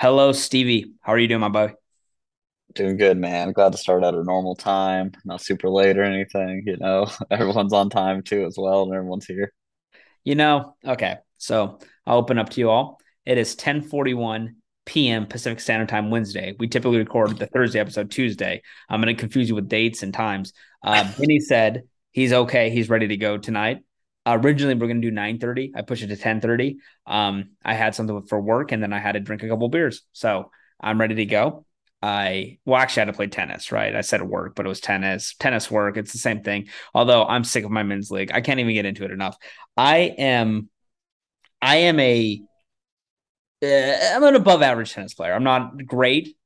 Hello, Stevie. How are you doing, my boy? Doing good, man. Glad to start at a normal time, not super late or anything. You know, everyone's on time too as well, and everyone's here. You know, okay. So I'll open up to you all. It is 1041 p.m. Pacific Standard Time Wednesday. We typically record the Thursday episode Tuesday. I'm going to confuse you with dates and times. Uh, Benny said he's okay. He's ready to go tonight. Originally, we are going to do 9.30. I pushed it to 10.30. Um, I had something for work, and then I had to drink a couple beers. So I'm ready to go. I well actually I had to play tennis, right? I said work, but it was tennis, tennis work. It's the same thing. Although I'm sick of my men's league. I can't even get into it enough. I am I am a uh, I'm an above average tennis player. I'm not great.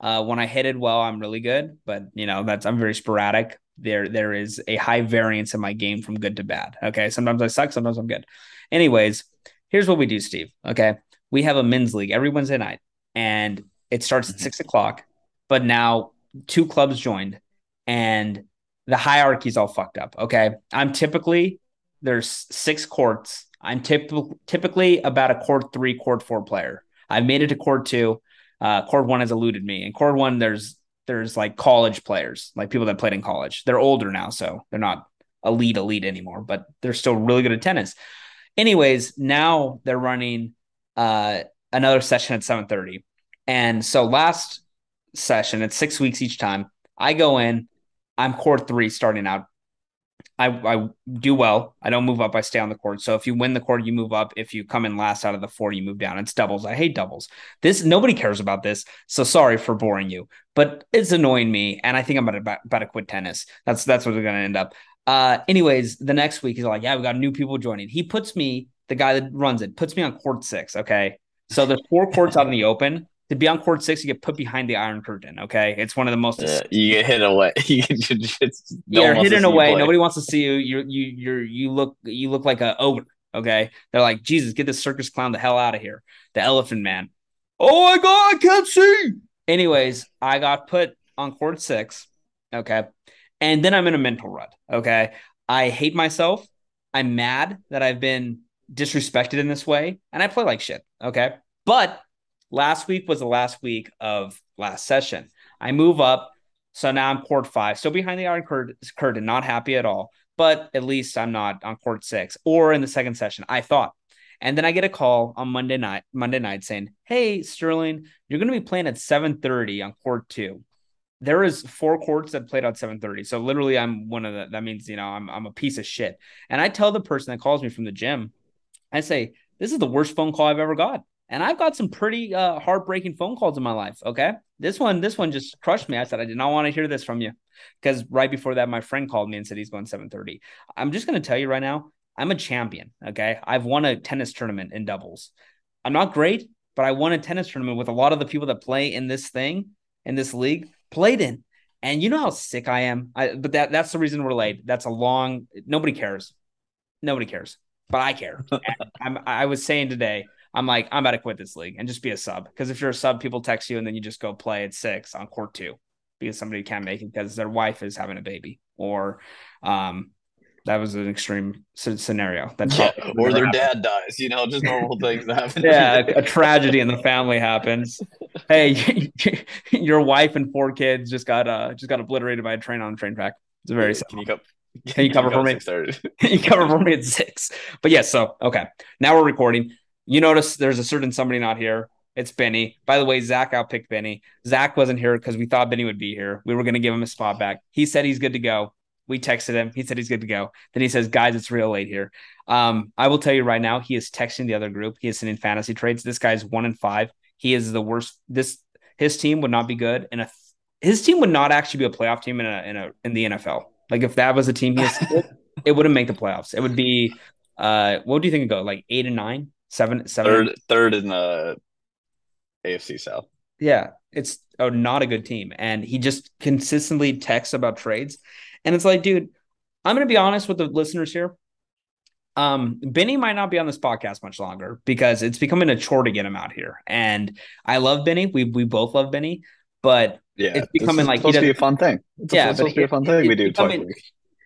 Uh, when I hit it well, I'm really good, but you know, that's I'm very sporadic. There there is a high variance in my game from good to bad. Okay. Sometimes I suck, sometimes I'm good. Anyways, here's what we do, Steve. Okay. We have a men's league every Wednesday night, and it starts at mm-hmm. six o'clock, but now two clubs joined and the hierarchy is all fucked up. Okay. I'm typically, there's six courts. I'm typ- typically about a court three, court four player. I've made it to court two. Uh, court one has eluded me. And court one, there's, there's like college players, like people that played in college. They're older now, so they're not elite, elite anymore, but they're still really good at tennis. Anyways, now they're running uh, another session at 7:30. And so last session, it's six weeks each time. I go in, I'm court three starting out. I, I do well. I don't move up. I stay on the court. So if you win the court, you move up. If you come in last out of the four, you move down. It's doubles. I hate doubles. This nobody cares about this. So sorry for boring you, but it's annoying me. And I think I'm about to, about to quit tennis. That's that's what we're to end up. Uh, anyways, the next week he's like, yeah, we got new people joining. He puts me, the guy that runs it, puts me on court six. Okay, so there's four courts out in the open to be on court six, you get put behind the iron curtain. Okay, it's one of the most. Yeah, you get hit away. you just, no you're hidden away. Nobody wants to see you. You you you you look you look like a ogre. Okay, they're like Jesus, get this circus clown the hell out of here. The Elephant Man. Oh my god, I can't see. Anyways, I got put on court six. Okay, and then I'm in a mental rut. Okay, I hate myself. I'm mad that I've been disrespected in this way, and I play like shit. Okay, but Last week was the last week of last session. I move up. So now I'm court five, still behind the iron curtain, not happy at all. But at least I'm not on court six or in the second session, I thought. And then I get a call on Monday night, Monday night saying, Hey, Sterling, you're going to be playing at 7:30 on court two. There is four courts that played on 7:30. So literally I'm one of the that means, you know, I'm I'm a piece of shit. And I tell the person that calls me from the gym, I say, This is the worst phone call I've ever got. And I've got some pretty uh, heartbreaking phone calls in my life. Okay, this one, this one just crushed me. I said I did not want to hear this from you, because right before that, my friend called me and said he's going 7:30. I'm just going to tell you right now, I'm a champion. Okay, I've won a tennis tournament in doubles. I'm not great, but I won a tennis tournament with a lot of the people that play in this thing in this league played in. And you know how sick I am. I, but that that's the reason we're late. That's a long. Nobody cares. Nobody cares, but I care. I'm, I was saying today I'm like, I'm about to quit this league and just be a sub. Because if you're a sub, people text you and then you just go play at six on court two because somebody can't make it because their wife is having a baby or um that was an extreme scenario. That yeah, or their dad dies you know just normal things happen. Yeah a, a, tragedy in the family happens. Hey your wife and four kids just got uh just got obliterated by a train on a train track. It's a very can you, co- can you cover for me? you cover for me at six? But yes yeah, so okay. Now we're recording you notice there's a certain somebody not here. It's Benny. By the way, Zach outpicked Benny. Zach wasn't here because we thought Benny would be here. We were going to give him a spot back. He said he's good to go. We texted him. He said he's good to go. Then he says, guys, it's real late here. Um, I will tell you right now, he is texting the other group. He is sending fantasy trades. This guy's one in five. He is the worst. This his team would not be good, and a his team would not actually be a playoff team in a in a in the NFL. Like if that was a team he it wouldn't make the playoffs. It would be uh, what do you think it go like eight and nine? Seven, seven, third, third in the AFC South. Yeah, it's oh, not a good team, and he just consistently texts about trades, and it's like, dude, I'm gonna be honest with the listeners here. Um, Benny might not be on this podcast much longer because it's becoming a chore to get him out here. And I love Benny. We we both love Benny, but yeah, it's becoming like supposed to be a fun thing. It's yeah, supposed to be a fun thing we do. Becoming,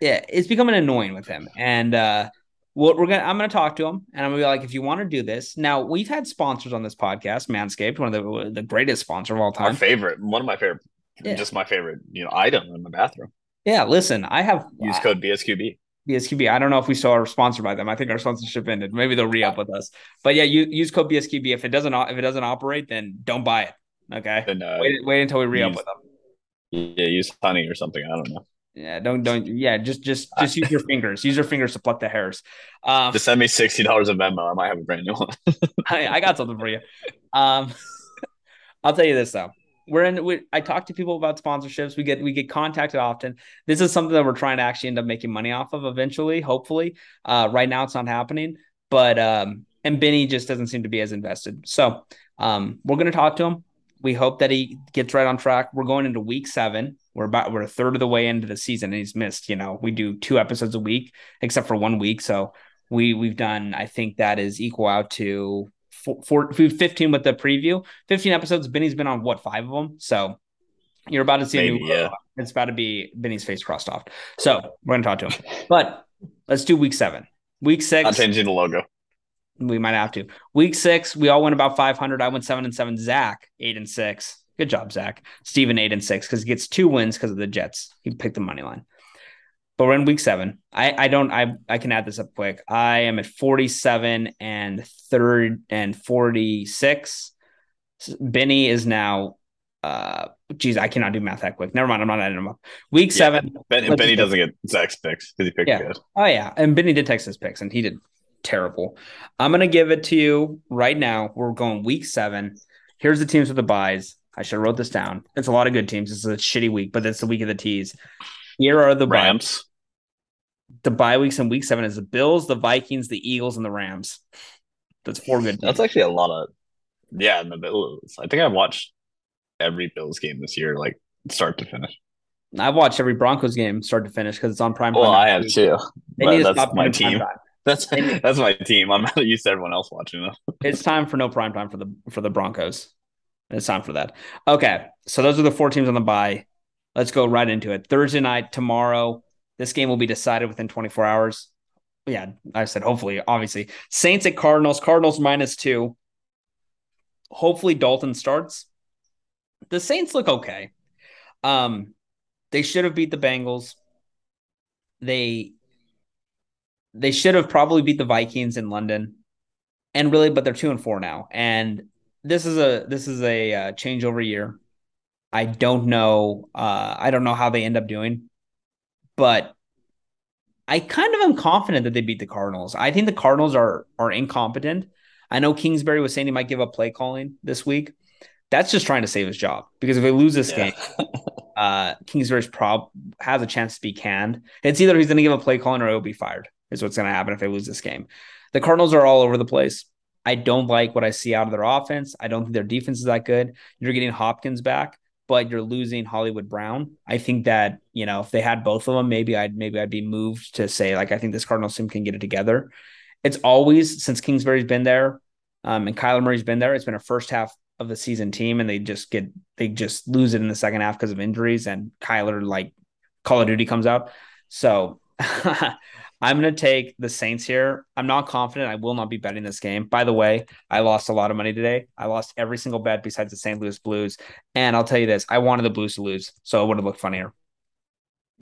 yeah, it's becoming annoying with him, and uh, Well, we're gonna. I'm gonna talk to him, and I'm gonna be like, if you want to do this. Now, we've had sponsors on this podcast, Manscaped, one of the the greatest sponsor of all time. My favorite, one of my favorite, Yeah. just my favorite, you know, item in my bathroom. Yeah, listen, I have Use code BSQB. BSQB. I don't know if we still are sponsored by them. I think our sponsorship ended. Maybe they'll re up with us. But yeah, you use code BSQB. If it doesn't if it doesn't operate, then don't buy it. Okay. And uh, Wait, wait until we re up use- with them. yeah, use honey or something. I don't know. Yeah, don't don't yeah, just just just use your fingers. Use your fingers to pluck the hairs. Um Just send me sixty dollars of Venmo. I might have a brand new one. I, I got something for you. Um, I'll tell you this though. We're in. We, I talk to people about sponsorships. We get we get contacted often. This is something that we're trying to actually end up making money off of eventually. Hopefully, uh, right now it's not happening. But um, and Benny just doesn't seem to be as invested. So um, we're gonna talk to him. We hope that he gets right on track. We're going into week seven. We're about we're a third of the way into the season, and he's missed. You know, we do two episodes a week, except for one week. So we we've done. I think that is equal out to four, four, 15 with the preview. 15 episodes. Benny's been on what five of them. So you're about to see a new. yeah. It's about to be Benny's face crossed off. So we're gonna talk to him. But let's do week seven. Week six. Not changing the logo. We might have to. Week six, we all went about 500. I went seven and seven. Zach, eight and six. Good job, Zach. Steven, eight and six, because he gets two wins because of the Jets. He picked the money line. But we're in week seven. I, I don't, I, I can add this up quick. I am at 47 and third and 46. Benny is now, uh, geez, I cannot do math that quick. Never mind. I'm not adding them up. Week Yeah. seven. Ben, Benny doesn't get Zach's picks because he picked Yeah. good. Oh yeah, and Benny did text his picks, and he did terrible. I'm gonna give it to you right now. We're going week seven. Here's the teams with the buys. I should have wrote this down. It's a lot of good teams. This is a shitty week, but it's the week of the tees. Here are the buy, Rams. the bye weeks in week seven is the Bills, the Vikings, the Eagles, and the Rams. That's four good. That's actually a lot of. Yeah, and the Bills. I think I've watched every Bills game this year, like start to finish. I've watched every Broncos game start to finish because it's on prime. Well, time I have too. They need to stop my team. time. That's that's my team. I'm not used to everyone else watching them. It's time for no prime time for the for the Broncos. It's time for that. Okay, so those are the four teams on the bye. Let's go right into it. Thursday night tomorrow. This game will be decided within 24 hours. Yeah, I said hopefully. Obviously, Saints at Cardinals. Cardinals minus two. Hopefully, Dalton starts. The Saints look okay. Um, they should have beat the Bengals. They they should have probably beat the Vikings in London and really, but they're two and four now, and this is a this is a uh, changeover year. I don't know. Uh, I don't know how they end up doing, but I kind of am confident that they beat the Cardinals. I think the Cardinals are are incompetent. I know Kingsbury was saying he might give up play calling this week. That's just trying to save his job because if they lose this Yeah. game, uh, Kingsbury's prob has a chance to be canned. It's either he's going to give a play calling or he'll be fired. Is what's going to happen if they lose this game. The Cardinals are all over the place. I don't like what I see out of their offense. I don't think their defense is that good. You're getting Hopkins back, but you're losing Hollywood Brown. I think that you know if they had both of them, maybe I'd maybe I'd be moved to say like I think this Cardinals team can get it together. It's always since Kingsbury's been there, um, and Kyler Murray's been there. It's been a first half of the season team, and they just get they just lose it in the second half because of injuries, and Kyler like Call of Duty comes out. So I'm going to take the Saints here. I'm not confident. I will not be betting this game. By the way, I lost a lot of money today. I lost every single bet besides the St. Louis Blues. And I'll tell you this: I wanted the Blues to lose, so it would have looked funnier.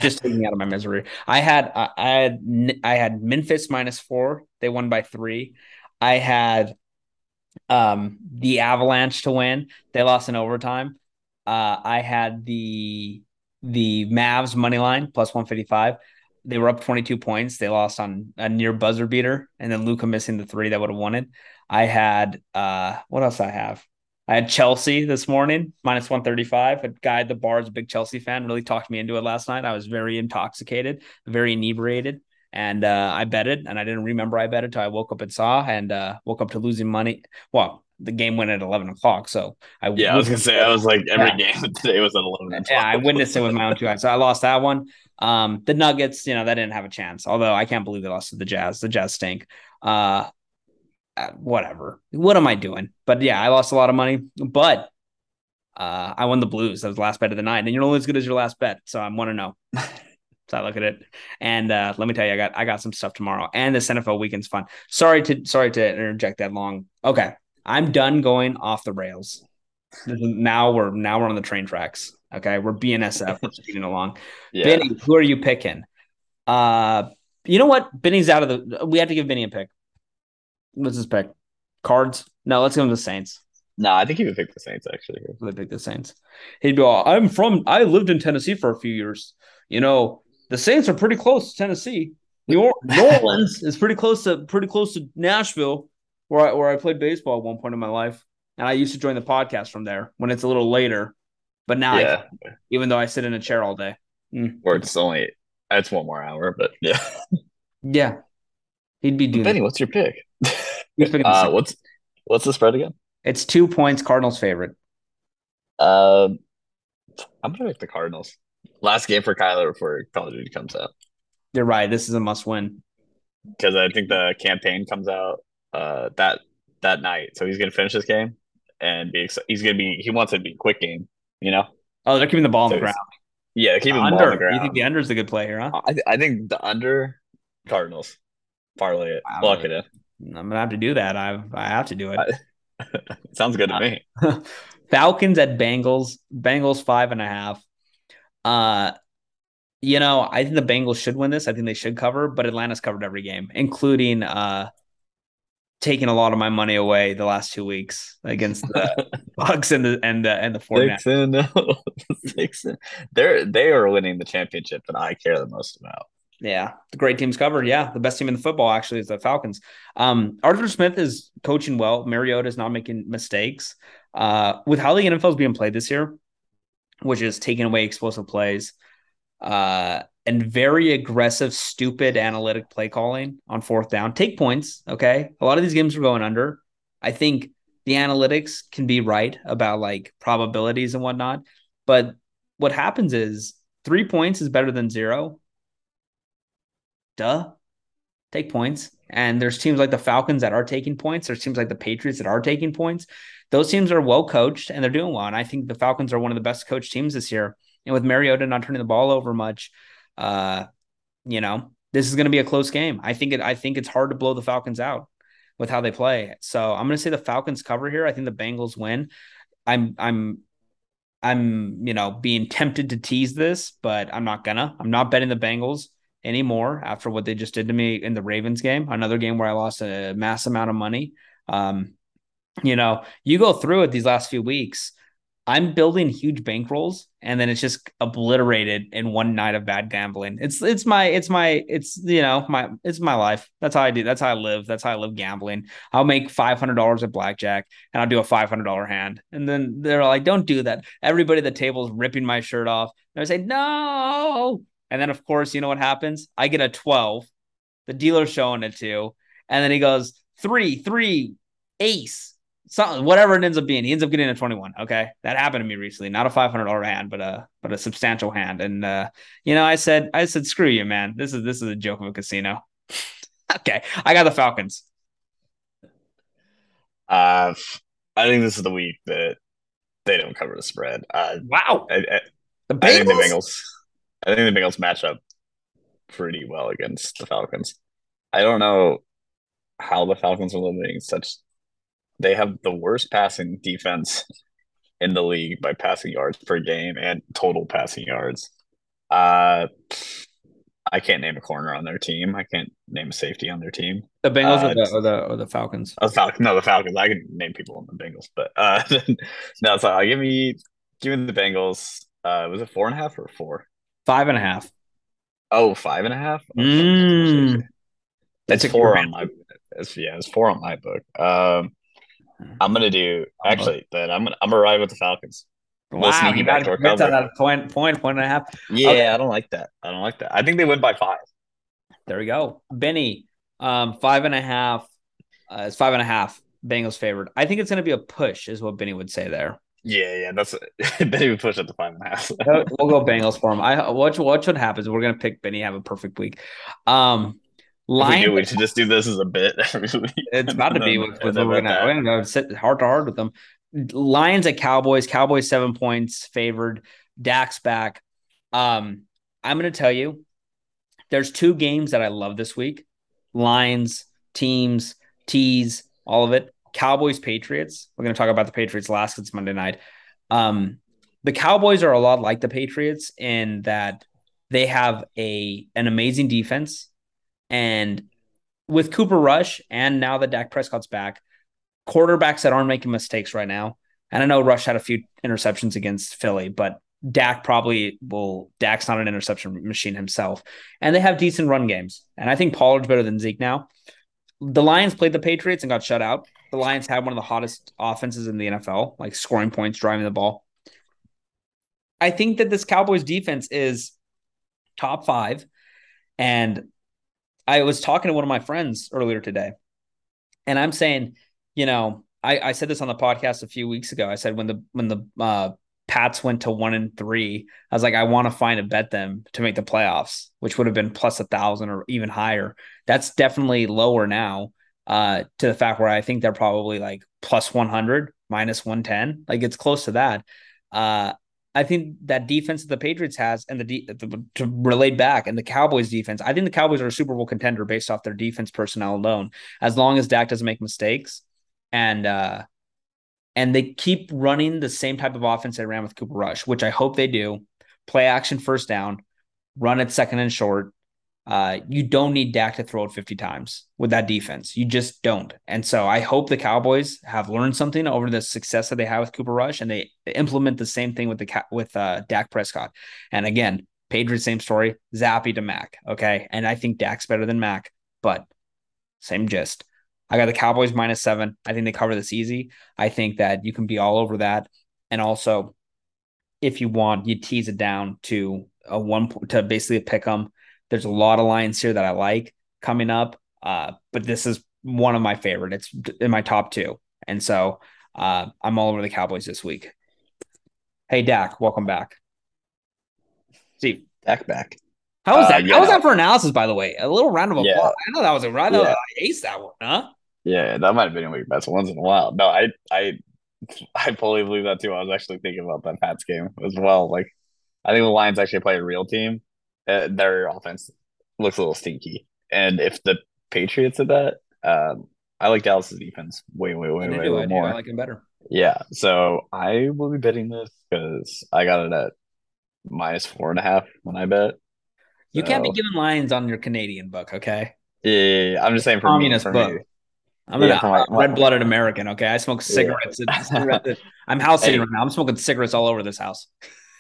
Just taking me out of my misery. I had I had I had Memphis minus four. They won by three. I had um the Avalanche to win. They lost in overtime. Uh, I had the the Mavs money line plus 155. They were up 22 points. They lost on a near buzzer beater, and then Luka missing the three that would have won it. I had uh what else I have? I had Chelsea this morning, minus 135. A guy at the bar is a big Chelsea fan, really talked me into it last night. I was very intoxicated, very inebriated, and uh, I betted, and I didn't remember I betted until I woke up and saw, and uh, woke up to losing money. Well, the game went at 11 o'clock, so I Yeah, I was gonna say I was like every Yeah. game today was at eleven. and yeah, I witnessed it with my own two eyes. So I lost that one. Um, the Nuggets, you know, that didn't have a chance. Although I can't believe they lost to the Jazz. The Jazz stink. Uh, uh, whatever. What am I doing? But yeah, I lost a lot of money. But uh, I won the Blues. That was the last bet of the night, and you're only as good as your last bet. So I'm one to know. So I look at it, and uh, let me tell you, I got I got some stuff tomorrow, and this NFL weekend's fun. Sorry to sorry to interject that long. Okay, I'm done going off the rails. Now we're now we're on the train tracks. Okay, we're BNSF. We're speeding along. Yeah. Benny, who are you picking? Uh, you know what? Benny's out of the. We have to give Benny a pick. What's his pick? Cards? No, let's give him the Saints. No, I think he would pick the Saints actually. He would pick the Saints. He'd be all, I'm from I lived in Tennessee for a few years. You know, the Saints are pretty close to Tennessee. New, Orleans is pretty close to pretty close to Nashville, where I where I played baseball at one point in my life. And I used to join the podcast from there when it's a little later. But now yeah. I, even though I sit in a chair all day. Mm. Or it's only it's one more hour, but yeah. Yeah. He'd be doing Benny, what's your pick? uh, what's what's the spread again? It's two points, Cardinals favorite. Um, I'm gonna pick the Cardinals. Last game for Kyler before Call of Duty comes out. You're right. This is a must win. Because I think the campaign comes out uh that that night, so he's gonna finish this game and be. He's gonna be. He wants it to be a quick game. You know. Oh, they're keeping the ball on so the ground. Yeah, keeping the, the ball on the ground. You think the under is a good play here, huh? I, th- I think the under Cardinals parlay it. Wow, Lock it in. I'm gonna have to do that. I I have to do it. Sounds good to me. Falcons at Bengals. Bengals five and a half. Uh, you know, I think the Bengals should win this. I think they should cover, but Atlanta's covered every game, including uh taking a lot of my money away the last two weeks against the Bucks and the and the and the four. Six They're they are winning the championship that I care the most about. Yeah, the great team's covered. Yeah, the best team in the football actually is the Falcons. Um, Arthur Smith is coaching well. Mariota is not making mistakes. Uh, with how the NFL is being played this year, which is taking away explosive plays, uh, and very aggressive, stupid analytic play calling on fourth down. Take points, okay? A lot of these games are going under. I think the analytics can be right about like probabilities and whatnot, but what happens is three points is better than zero duh, take points. And there's teams like the Falcons that are taking points. There's teams like the Patriots that are taking points. Those teams are well coached and they're doing well. And I think the Falcons are one of the best coached teams this year. And with Mariota not turning the ball over much, uh, you know, this is going to be a close game. I think it. I think it's hard to blow the Falcons out with how they play. So I'm going to say the Falcons cover here. I think the Bengals win. I'm I'm I'm you know being tempted to tease this, but I'm not gonna. I'm not betting the Bengals anymore after what they just did to me in the Ravens game. Another game where I lost a mass amount of money. Um, you know, you go through it these last few weeks. I'm building huge bankrolls and then it's just obliterated in one night of bad gambling. It's it's my it's my it's you know my it's my life. That's how I do. That's how I live. That's how I live gambling. I'll make five hundred dollars at blackjack and I'll do a five hundred dollar hand. And then they're like, "Don't do that." Everybody at the table is ripping my shirt off. And I say, "No, and then, of course, you know what happens? I get a 12. The dealer's showing it to. And then he goes, three, three, ace, something, whatever it ends up being. He ends up getting a 21. Okay. That happened to me recently. Not a $500 hand, but a, but a substantial hand. And, uh, you know, I said, I said, screw you, man. This is, this is a joke of a casino. okay. I got the Falcons. Uh, I think this is the week that they don't cover the spread. Uh, wow. I, I, the Bengals? I think the Bengals. I think the Bengals match up pretty well against the Falcons. I don't know how the Falcons are living such. They have the worst passing defense in the league by passing yards per game and total passing yards. Uh, I can't name a corner on their team. I can't name a safety on their team. The Bengals uh, or, the, or, the, or the Falcons? Oh, Falcon, no, the Falcons. I can name people on the Bengals, but uh, no. So uh, give me give me the Bengals. Uh, was it four and a half or four? Five and a half. Oh, five and a half. Mm. That's four on my. It's, yeah, it's four on my book. Um, I'm gonna do actually. Then I'm gonna I'm gonna ride with the Falcons. Wow, you got that point, point, point and a half. Yeah, okay. I don't like that. I don't like that. I think they win by five. There we go, Benny. Um, five and a half. Uh, it's five and a half. Bengals favored. I think it's going to be a push, is what Benny would say there. Yeah, yeah, that's Benny would push at the five and a half. we'll go Bengals for him. I watch watch what happens. We're gonna pick Benny have a perfect week. Um, Lions, we, we should just do this as a bit. it's about to be with, with gonna, we're gonna sit hard to hard with them. Lions at Cowboys. Cowboys seven points favored. Dax back. Um, I'm gonna tell you, there's two games that I love this week Lions, teams, tees, all of it. Cowboys, Patriots. We're going to talk about the Patriots last. It's Monday night. Um, the Cowboys are a lot like the Patriots in that they have a an amazing defense, and with Cooper Rush and now that Dak Prescott's back, quarterbacks that aren't making mistakes right now. And I know Rush had a few interceptions against Philly, but Dak probably will. Dak's not an interception machine himself, and they have decent run games. And I think Pollard's better than Zeke now. The Lions played the Patriots and got shut out. The Lions had one of the hottest offenses in the NFL, like scoring points, driving the ball. I think that this Cowboys defense is top five. And I was talking to one of my friends earlier today, and I'm saying, you know, I, I said this on the podcast a few weeks ago. I said when the when the uh, Pats went to one and three, I was like, I want to find a bet them to make the playoffs, which would have been plus a thousand or even higher. That's definitely lower now uh, to the fact where I think they're probably like plus 100, minus 110. Like it's close to that. Uh, I think that defense that the Patriots has and the, de- to relate back and the Cowboys defense, I think the Cowboys are a Super Bowl contender based off their defense personnel alone. As long as Dak doesn't make mistakes and uh and they keep running the same type of offense they ran with Cooper Rush, which I hope they do. Play action first down, run it second and short, uh, you don't need Dak to throw it 50 times with that defense. You just don't. And so I hope the Cowboys have learned something over the success that they have with Cooper Rush and they implement the same thing with the with uh, Dak Prescott. And again, Patriots, same story, Zappe to Mac. Okay. And I think Dak's better than Mac, but same gist. I got the Cowboys minus seven. I think they cover this easy. I think that you can be all over that. And also, if you want, you tease it down to a one to basically pick them there's a lot of lines here that I like coming up, uh, but this is one of my favorite. It's in my top two, and so uh, I'm all over the Cowboys this week. Hey Dak, welcome back. Steve, Dak back. How was uh, that? Yeah, How was that for analysis, by the way? A little round of applause. Yeah. I know that was a round. Yeah. I aced that one, huh? Yeah, that might have been one of your best ones in a while. No, I, I, I fully believe that too. I was actually thinking about that Pats game as well. Like, I think the Lions actually play a real team, uh, their offense looks a little stinky. And if the Patriots did that, um, I like Dallas's defense way, way, way, way, way more. I like him better. Yeah, so I will be betting this because I got it at minus four and a half when I bet. You so. can't be giving lines on your Canadian book, okay? Yeah, yeah, yeah. I'm just saying for communist me, for book. Me. I'm yeah, a red-blooded American. Okay, I smoke cigarettes. I'm house sitting hey, right now. I'm smoking cigarettes all over this house.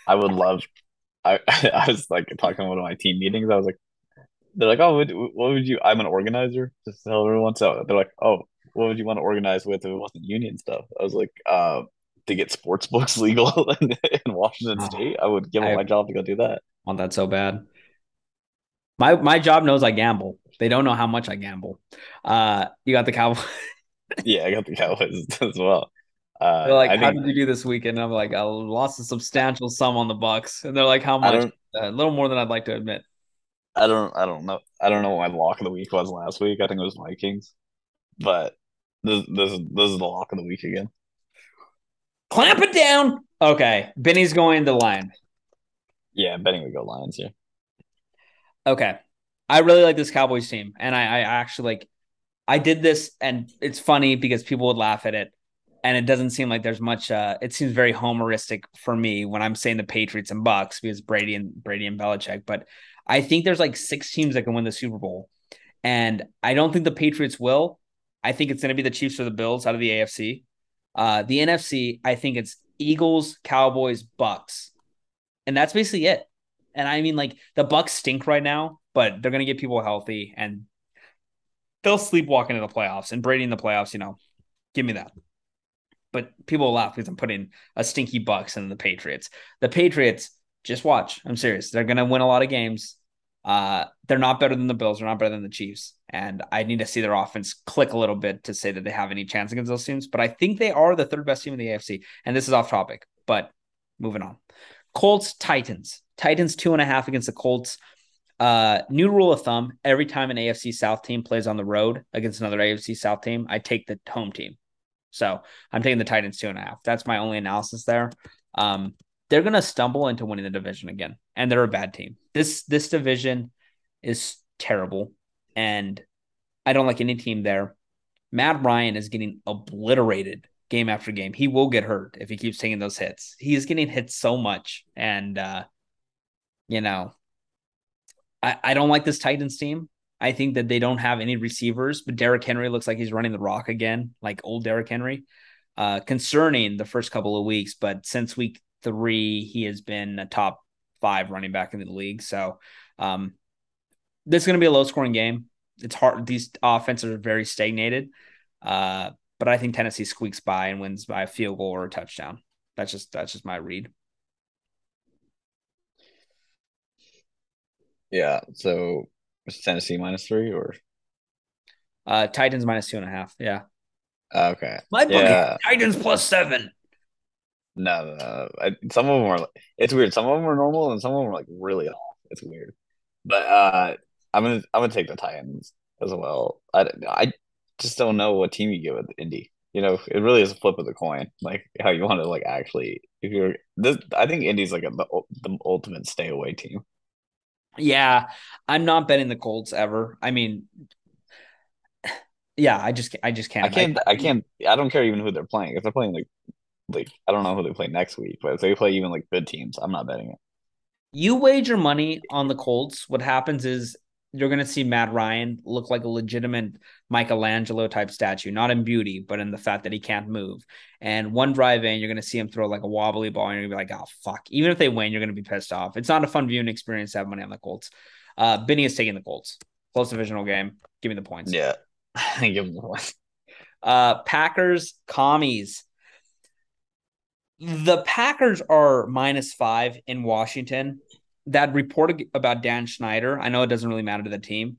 I would love I I was like talking to one of my team meetings. I was like, they're like, oh, what, what would you? I'm an organizer. Just tell everyone. So they're like, oh, what would you want to organize with if it wasn't union stuff? I was like, uh, to get sports books legal in, in Washington oh, State. I would give up my job to go do that. Want that so bad. My my job knows I gamble. They don't know how much I gamble. Uh, you got the Cowboys. yeah, I got the Cowboys as well. Uh, they're like, I "How think, did you do this weekend?" And I'm like, "I lost a substantial sum on the Bucks." And they're like, "How much?" Uh, a little more than I'd like to admit. I don't. I don't know. I don't know what my lock of the week was last week. I think it was Vikings, but this this this is the lock of the week again. Clamp it down. Okay, Benny's going the Lion. Yeah, betting we go Lions here. Okay, I really like this Cowboys team, and I, I actually like. I did this, and it's funny because people would laugh at it and it doesn't seem like there's much uh it seems very homeristic for me when I'm saying the Patriots and Bucks because Brady and Brady and Belichick, but I think there's like six teams that can win the Super Bowl. And I don't think the Patriots will. I think it's going to be the Chiefs or the Bills out of the AFC. Uh the NFC, I think it's Eagles, Cowboys, Bucks. And that's basically it. And I mean like the Bucks stink right now, but they're going to get people healthy and they'll sleepwalk into the playoffs and Brady in the playoffs, you know. Give me that but people will laugh because I'm putting a stinky Bucks and the Patriots. The Patriots, just watch. I'm serious. They're gonna win a lot of games. Uh, they're not better than the Bills. They're not better than the Chiefs. And I need to see their offense click a little bit to say that they have any chance against those teams. But I think they are the third best team in the AFC. And this is off topic, but moving on. Colts, Titans. Titans two and a half against the Colts. Uh, new rule of thumb: every time an AFC South team plays on the road against another AFC South team, I take the home team. So I'm taking the Titans two and a half. That's my only analysis there. Um, they're gonna stumble into winning the division again, and they're a bad team. This this division, is terrible, and I don't like any team there. Matt Ryan is getting obliterated game after game. He will get hurt if he keeps taking those hits. He's getting hit so much, and uh, you know, I I don't like this Titans team. I think that they don't have any receivers, but Derrick Henry looks like he's running the rock again, like old Derrick Henry. Uh, concerning the first couple of weeks, but since week three, he has been a top five running back in the league. So um, this is going to be a low scoring game. It's hard. These offenses are very stagnated. Uh, but I think Tennessee squeaks by and wins by a field goal or a touchdown. That's just that's just my read. Yeah. So Tennessee minus three or uh Titans minus two and a half. Yeah. Okay. My book yeah. Titans plus seven. No, no, no. I, some of them are. It's weird. Some of them are normal, and some of them are like really off. It's weird. But uh, I'm gonna I'm gonna take the Titans as well. I I just don't know what team you get with Indy. You know, it really is a flip of the coin. Like how you want to like actually if you're this. I think Indy's like a, the the ultimate stay away team. Yeah, I'm not betting the Colts ever. I mean, yeah, I just I just can't. I can't. I, I can't. I don't care even who they're playing. If they're playing like like I don't know who they play next week, but if they play even like good teams, I'm not betting it. You wager money on the Colts. What happens is you're going to see Matt Ryan look like a legitimate Michelangelo type statue, not in beauty, but in the fact that he can't move. And one drive in, you're going to see him throw like a wobbly ball, and you're going to be like, oh, fuck. Even if they win, you're going to be pissed off. It's not a fun viewing experience to have money on the Colts. Uh, Benny is taking the Colts. Close divisional game. Give me the points. Yeah. Give him the points. Uh, Packers, commies. The Packers are minus five in Washington that report about Dan Snyder, I know it doesn't really matter to the team.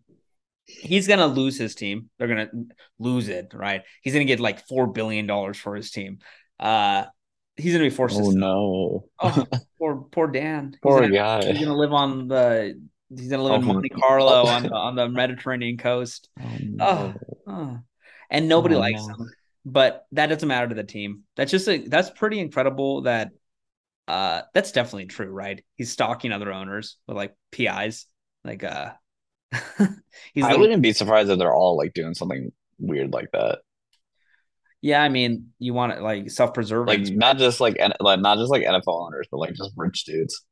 He's gonna lose his team. They're gonna lose it, right? He's gonna get like four billion dollars for his team. Uh he's gonna be forced. Oh no! Oh, poor poor Dan. poor gonna, guy. He's gonna live on the. He's gonna live oh, in Monte Carlo on the on the Mediterranean coast. Oh, no. oh, oh. and nobody oh, likes no. him. But that doesn't matter to the team. That's just a, that's pretty incredible that uh, that's definitely true, right? He's stalking other owners with like PIs. Like uh he's I wouldn't be surprised if they're all like doing something weird like that. Yeah, I mean, you want it like self-preserving, like not just like like not just like NFL owners, but like just rich dudes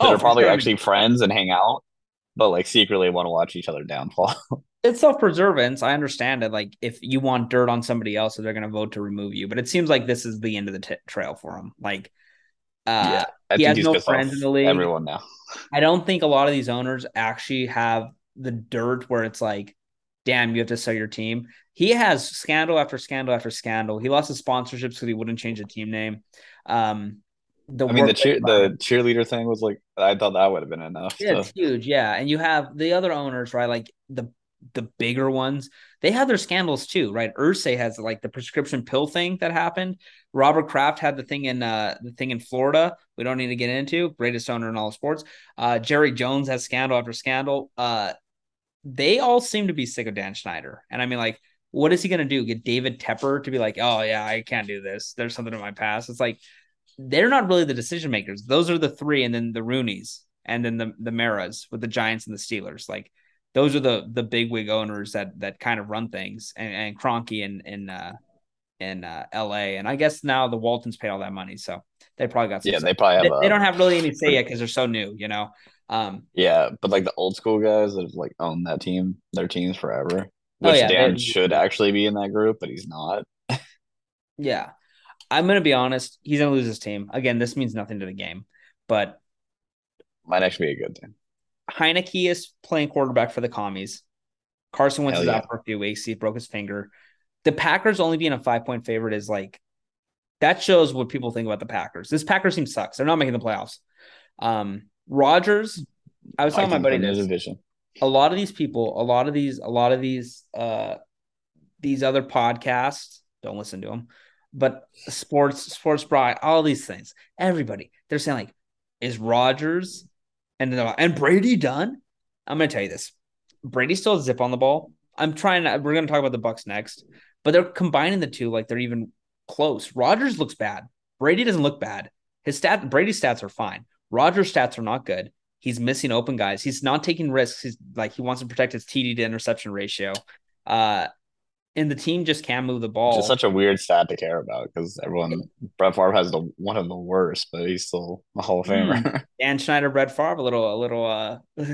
that oh, are probably sure. actually friends and hang out, but like secretly want to watch each other downfall. it's self-preservance. I understand it. Like if you want dirt on somebody else, so they're going to vote to remove you. But it seems like this is the end of the t- trail for him. Like uh, yeah, he has no friends in the league. Everyone now. I don't think a lot of these owners actually have the dirt where it's like, damn, you have to sell your team. He has scandal after scandal after scandal. He lost his sponsorships because he wouldn't change the team name. Um, the I mean, the cheer, the cheerleader thing was like, I thought that would have been enough. Yeah, so. it's huge. Yeah, and you have the other owners, right? Like the the bigger ones, they have their scandals too, right? Irsay has like the prescription pill thing that happened. Robert Kraft had the thing in uh the thing in Florida. We don't need to get into greatest owner in all sports. Uh, Jerry Jones has scandal after scandal. Uh, they all seem to be sick of Dan Snyder, and I mean, like, what is he gonna do? Get David Tepper to be like, oh yeah, I can't do this. There's something in my past. It's like they're not really the decision makers. Those are the three, and then the Rooneys, and then the the Maras with the Giants and the Steelers. Like those are the the big wig owners that that kind of run things and, and Kroenke in in uh in uh, LA. And I guess now the Waltons paid all that money. So they probably got some Yeah, they probably have they, a, they, don't have really any say yet because they're so new, you know. Um Yeah, but like the old school guys that have like owned that team, their teams forever. Which oh yeah, Dan should actually be in that group, but he's not. yeah. I'm gonna be honest, he's gonna lose his team. Again, this means nothing to the game, but might actually be a good thing. Heinicke is playing quarterback for the commies. Carson Wentz is yeah. out for a few weeks. He broke his finger. The Packers only being a five point favorite is like that shows what people think about the Packers. This Packers team sucks. They're not making the playoffs. Um, Rodgers, I was telling my buddy this. Division. A lot of these people, a lot of these, a lot of these, uh, these other podcasts, don't listen to them, but sports, sports bride, all these things, everybody, they're saying like, is Rodgers and then and Brady done? I'm gonna tell you this. Brady still zip on the ball. I'm trying to, we're gonna talk about the Bucks next, but they're combining the two like they're even close. Rodgers looks bad. Brady doesn't look bad. His stat Brady's stats are fine. Rodgers' stats are not good. He's missing open guys. He's not taking risks. He's like he wants to protect his TD to interception ratio. Uh, and the team just can't move the ball. It's such a weird stat to care about because everyone Brett Favre has the one of the worst, but he's still a Hall of Famer. Mm. Dan Snyder, Brett Favre, a little, a little. uh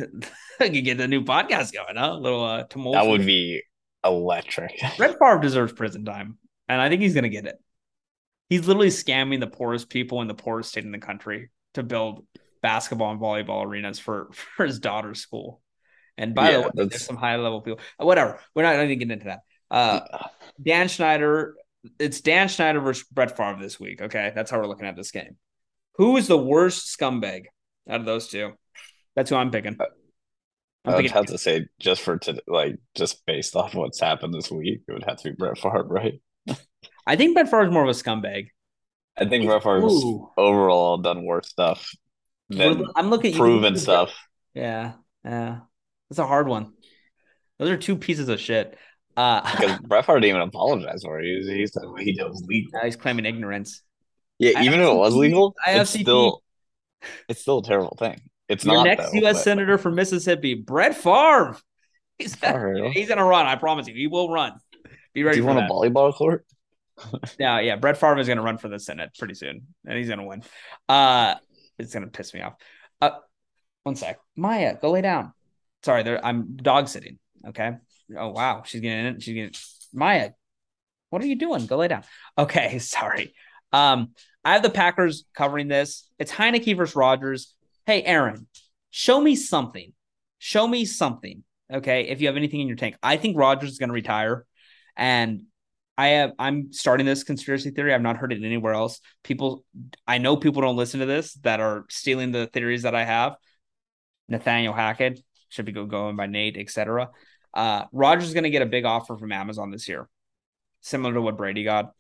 You get the new podcast going, huh? A little uh, tumultuous. That would be electric. Brett Favre deserves prison time, and I think he's gonna get it. He's literally scamming the poorest people in the poorest state in the country to build basketball and volleyball arenas for for his daughter's school. And by yeah, the way, that's... there's some high level people. Whatever. We're not going to get into that. Uh, Dan Snyder, it's Dan Snyder versus Brett Favre this week. Okay, that's how we're looking at this game. Who is the worst scumbag out of those two? That's who I'm picking. Uh, I'm I would have to say, just for to like, just based off what's happened this week, it would have to be Brett Favre, right? I think Brett Favre is more of a scumbag. I think Brett Favre's overall done worse stuff than I'm looking proven stuff. Yeah, yeah, that's a hard one. Those are two pieces of shit. Uh, because Brett Favre didn't even apologize for it. He, he said what he did was legal. he's claiming ignorance. Yeah, even if it was legal, it's still it's still a terrible thing. It's Your not next though, U.S. But... senator from Mississippi, Brett Favre. He's, he's gonna run. I promise you, he will run. Be ready. Do you want that. a volleyball court? yeah, yeah. Brett Favre is gonna run for the Senate pretty soon, and he's gonna win. Uh, it's gonna piss me off. Uh, one sec, Maya, go lay down. Sorry, there. I'm dog sitting. Okay. Oh wow, she's getting in. She's getting Maya. What are you doing? Go lay down. Okay, sorry. Um, I have the Packers covering this. It's Heinicke versus Rodgers. Hey, Aaron, show me something. Show me something. Okay, if you have anything in your tank, I think Rodgers is going to retire, and I have. I'm starting this conspiracy theory. I've not heard it anywhere else. People, I know people don't listen to this that are stealing the theories that I have. Nathaniel Hackett should be going by Nate, etc. Uh, Rodgers is going to get a big offer from Amazon this year, similar to what Brady got,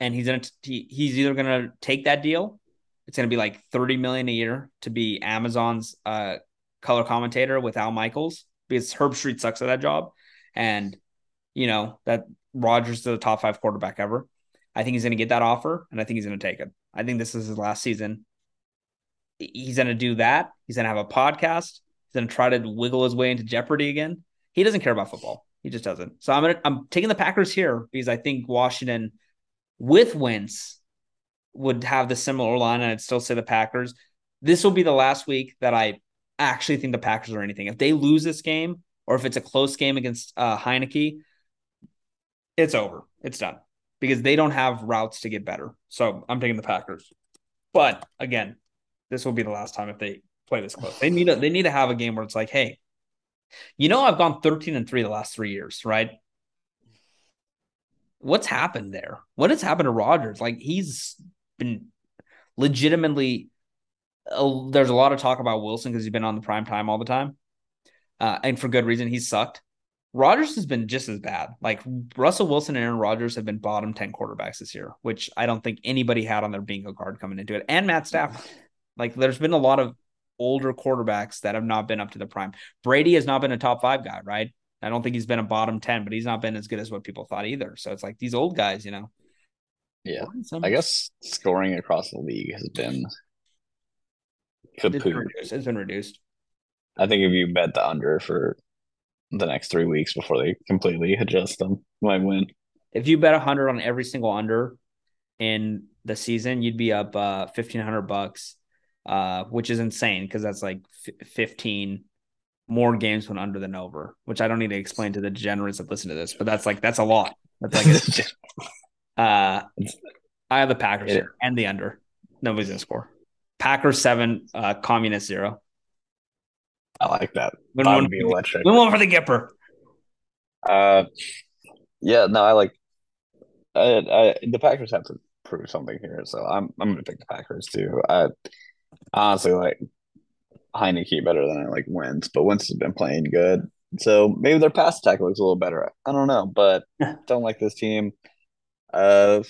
and he's gonna he, he's either going to take that deal. It's going to be like thirty million a year to be Amazon's uh, color commentator with Al Michaels because Herbstreit sucks at that job, and you know that Rodgers is the top five quarterback ever. I think he's going to get that offer, and I think he's going to take it. I think this is his last season. He's going to do that. He's going to have a podcast. He's going to try to wiggle his way into Jeopardy again. He doesn't care about football. He just doesn't. So I'm gonna I'm taking the Packers here because I think Washington with Wentz would have the similar line, and I'd still say the Packers. This will be the last week that I actually think the Packers are anything. If they lose this game, or if it's a close game against uh, Heinicke, it's over. It's done because they don't have routes to get better. So I'm taking the Packers. But again, this will be the last time if they play this close. They need a, they need to have a game where it's like, hey, you know, I've gone 13 and 3 the last three years, right? What's happened there? What has happened to Rodgers? Like he's been legitimately there's a lot of talk about Wilson because he's been on the prime time all the time. Uh, and for good reason, he's sucked. Rodgers has been just as bad. Like Russell Wilson and Aaron Rodgers have been bottom 10 quarterbacks this year, which I don't think anybody had on their bingo card coming into it. And Matt Stafford. Like there's been a lot of older quarterbacks that have not been up to the prime. Brady has not been a top five guy, right? I don't think he's been a bottom 10, but he's not been as good as what people thought either. So it's like these old guys, you know. Yeah. I guess scoring across the league has been it's been, reduced. it's been reduced. I think if you bet the under for the next three weeks before they completely adjust them, might win. If you bet a hundred on every single under in the season, you'd be up uh fifteen hundred bucks uh, which is insane because that's like f- 15 more games when under than over, which I don't need to explain to the degenerates that listen to this, but that's like, that's a lot. That's like, a, uh, I have the Packers here and the under. Nobody's gonna score. Packers seven, uh, communist zero. I like that. Win that would be electric. Win one for the Gipper. Uh, yeah, no, I like. I, I, the Packers have to prove something here, so I'm I'm gonna pick the Packers too. I honestly like Heinicke better than I like Wentz, but Wentz has been playing good. So maybe their pass attack looks a little better. I don't know, but don't like this team. Uh,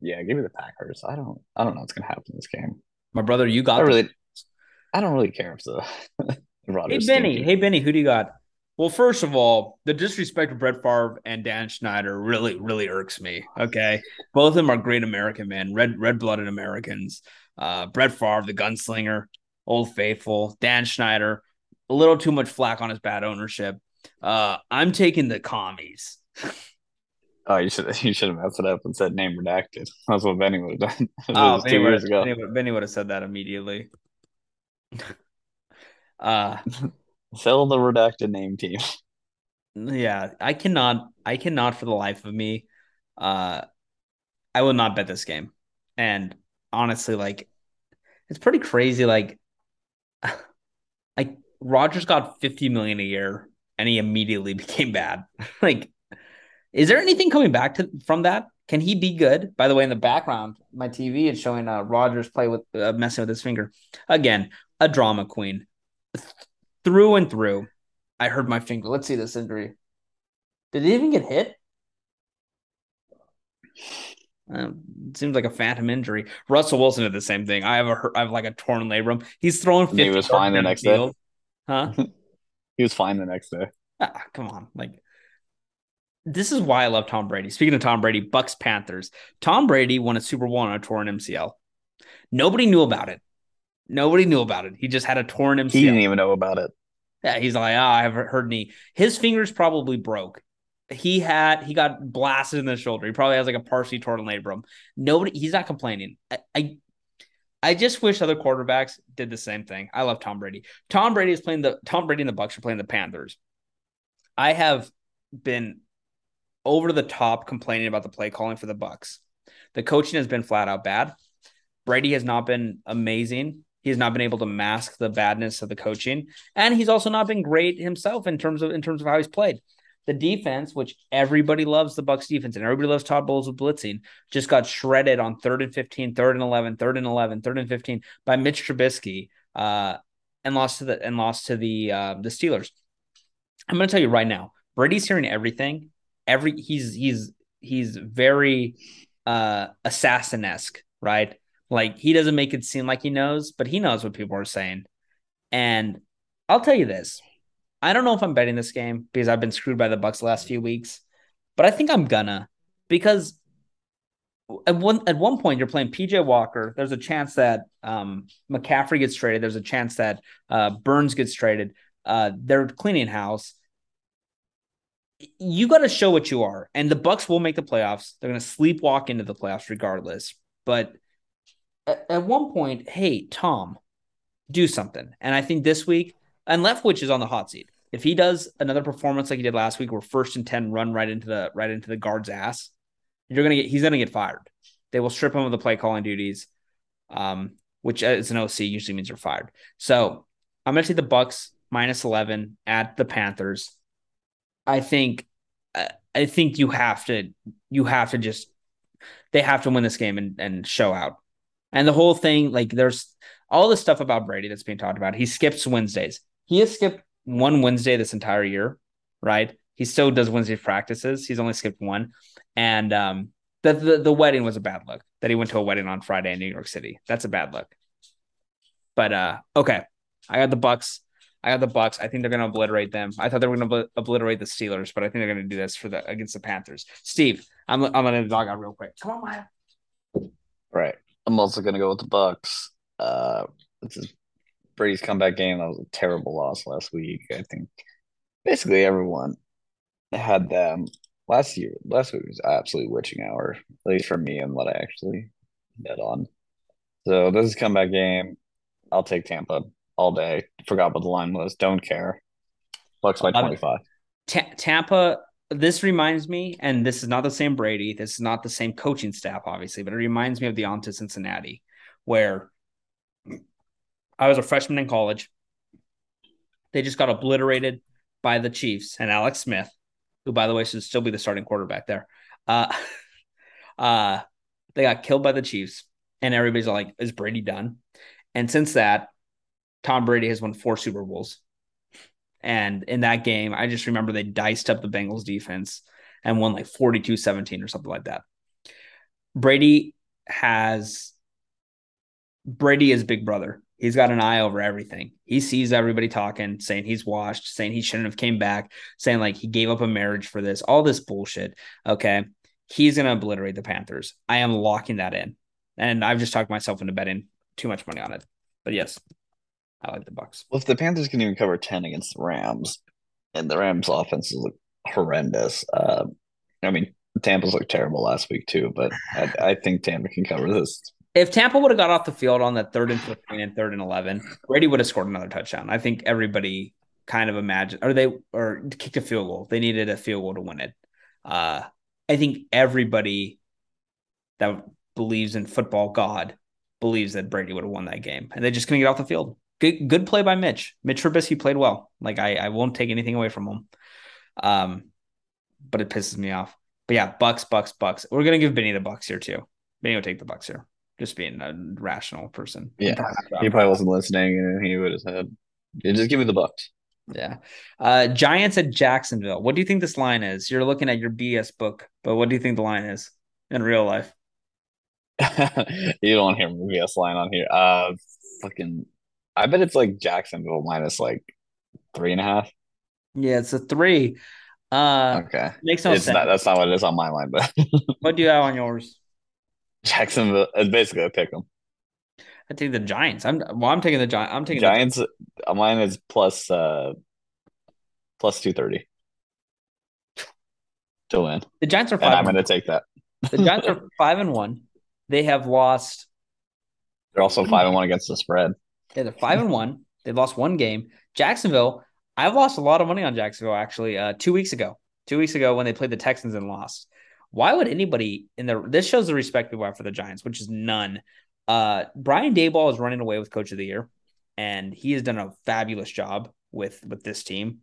yeah, give me the Packers. I don't, I don't know what's gonna happen in this game. My brother, you got. I really, I don't really care if the. hey Benny, hey Benny, who do you got? Well, first of all, the disrespect of Brett Favre and Dan Snyder really, really irks me. Okay, both of them are great American men, red, red-blooded Americans. Uh, Brett Favre, the gunslinger, Old Faithful, Dan Snyder. a little too much flack on his bad ownership. Uh, I'm taking the commies. Oh, you should you should have messed it up and said name redacted. That's what Benny would have done. oh, two years ago. Benny, Benny would have said that immediately. uh sell the redacted name team. Yeah, I cannot I cannot for the life of me. Uh I will not bet this game. And honestly, like it's pretty crazy. Like like Rodgers got 50 million a year and he immediately became bad. like is there anything coming back to from that? Can he be good? By the way, in the background, my TV is showing uh, Rodgers play with uh, messing with his finger. Again, a drama queen Th- through and through. I hurt my finger. Let's see this injury. Did he even get hit? Um, seems like a phantom injury. Russell Wilson did the same thing. I have a I have like a torn labrum. He's throwing. 50 he was fine the next day. Huh? he was fine the next day. Ah, come on, like this is why I love Tom Brady. Speaking of Tom Brady, Bucks Panthers. Tom Brady won a Super Bowl on a torn MCL. Nobody knew about it. Nobody knew about it. He just had a torn MCL. He didn't even know about it. Yeah, he's like, oh, I have heard knee. His fingers probably broke. He had he got blasted in the shoulder. He probably has like a partially torn labrum. Nobody, he's not complaining. I, I I just wish other quarterbacks did the same thing. I love Tom Brady. Tom Brady is playing the Tom Brady and the Bucks are playing the Panthers. I have been over the top complaining about the play calling for the Bucks. The coaching has been flat out bad. Brady has not been amazing. He has not been able to mask the badness of the coaching, and he's also not been great himself in terms of in terms of how he's played. The defense, which everybody loves the Bucks defense and everybody loves Todd Bowles with blitzing, just got shredded on third and 15, third and 11, third and 11, third and 15 by Mitch Trubisky, uh, and lost to the and lost to the uh, the Steelers. I'm going to tell you right now, Brady's hearing everything, every he's he's he's very uh assassin-esque, right? Like he doesn't make it seem like he knows, but he knows what people are saying. And I'll tell you this. I don't know if I'm betting this game because I've been screwed by the Bucks the last few weeks, but I think I'm gonna because at one at one point you're playing PJ Walker. There's a chance that um, McCaffrey gets traded. There's a chance that uh, Burns gets traded. Uh, they're cleaning house you got to show what you are. And the Bucks will make the playoffs. They're to sleepwalk into the playoffs regardless. But at, at, one point, hey, Tom, do something. And I think this week, and Leftwich is on the hot seat. If he does another performance like he did last week, where first and ten run right into the right into the guard's ass, you're gonna get he's gonna get fired. They will strip him of the play calling duties, um, which as an OC usually means you're fired. So I'm gonna take the Bucks minus eleven at the Panthers. I think I think you have to you have to just they have to win this game and, and show out. And the whole thing, like there's all the stuff about Brady that's being talked about. He skips Wednesdays. He has skipped one Wednesday this entire year, right? He still does Wednesday practices. He's only skipped one. And um the, the the wedding was a bad look that he went to a wedding on Friday in New York City. That's a bad look. But uh okay. I got the Bucks I got the Bucks. I think they're going to obliterate them. I thought they were going to obliterate the Steelers, but I think they're going to do this for the against the Panthers. Steve, I'm I'm going to dog out real quick. Come on, Maya. Right. I'm also going to go with the Bucks. Uh, this is Brady's comeback game. That was a terrible loss last week. I think basically everyone had them last year. Last week was absolutely witching hour, at least for me and what I actually bet on. So this is comeback game. I'll take Tampa all day. Forgot what the line was. Don't care. Bucks by 25. T- Tampa, this reminds me, and this is not the same Brady. This is not the same coaching staff, obviously, but it reminds me of the on to Cincinnati, where I was a freshman in college. They just got obliterated by the Chiefs and Alex Smith, who, by the way, should still be the starting quarterback there. Uh, uh, they got killed by the Chiefs, and everybody's like, "Is Brady done?" And since that, Tom Brady has won four Super Bowls. And in that game, I just remember they diced up the Bengals defense and won like 42 17 or something like that. Brady has Brady is big brother. He's got an eye over everything. He sees everybody talking, saying he's washed, saying he shouldn't have came back, saying like he gave up a marriage for this, all this bullshit. Okay. He's going to obliterate the Panthers. I am locking that in. And I've just talked myself into betting too much money on it. But yes. I like the Bucks. Well, if the Panthers can even cover 10 against the Rams, and the Rams offense is horrendous. Uh, I mean, Tampa's looked terrible last week too, but I, I think Tampa can cover this. If Tampa would have got off the field on that third and 15 and third and 11, Brady would have scored another touchdown. I think everybody kind of imagined, or they, or kicked a field goal. They needed a field goal to win it. Uh, I think everybody that believes in football God believes that Brady would have won that game, and they just couldn't get off the field. Good, good play by Mitch. Mitch Trubisky played well. Like I, I won't take anything away from him. Um, but it pisses me off. But yeah, Bucks, Bucks, Bucks. We're gonna give Benny the Bucks here too. Benny will take the Bucks here. Just being a rational person. Yeah, he probably wasn't listening, and he would have said, yeah, "Just give me the Bucks." Yeah. Uh, Giants at Jacksonville. What do you think this line is? You're looking at your BS book, but what do you think the line is in real life? you don't hear BS line on here. Uh, fucking, I bet it's like Jacksonville minus like three and a half. Yeah, it's a three. Uh, okay, makes no it's sense. Not, that's not what it is on my line, but what do you have on yours? Jacksonville. is basically a pick 'em. I take the Giants. I'm well. I'm taking the Giants. I'm taking Giants. The- Giants. mine is plus uh plus two thirty to win. The Giants are five. And I'm going to take that. The Giants are five and one. They have lost. They're also five and one against the spread. Yeah, they're five and one. They've lost one game. Jacksonville. I've lost a lot of money on Jacksonville actually. Uh, two weeks ago. Two weeks ago when they played the Texans and lost. Why would anybody in the this shows the respect people have for the Giants, which is none. Uh, Brian Daboll is running away with Coach of the Year, and he has done a fabulous job with with this team.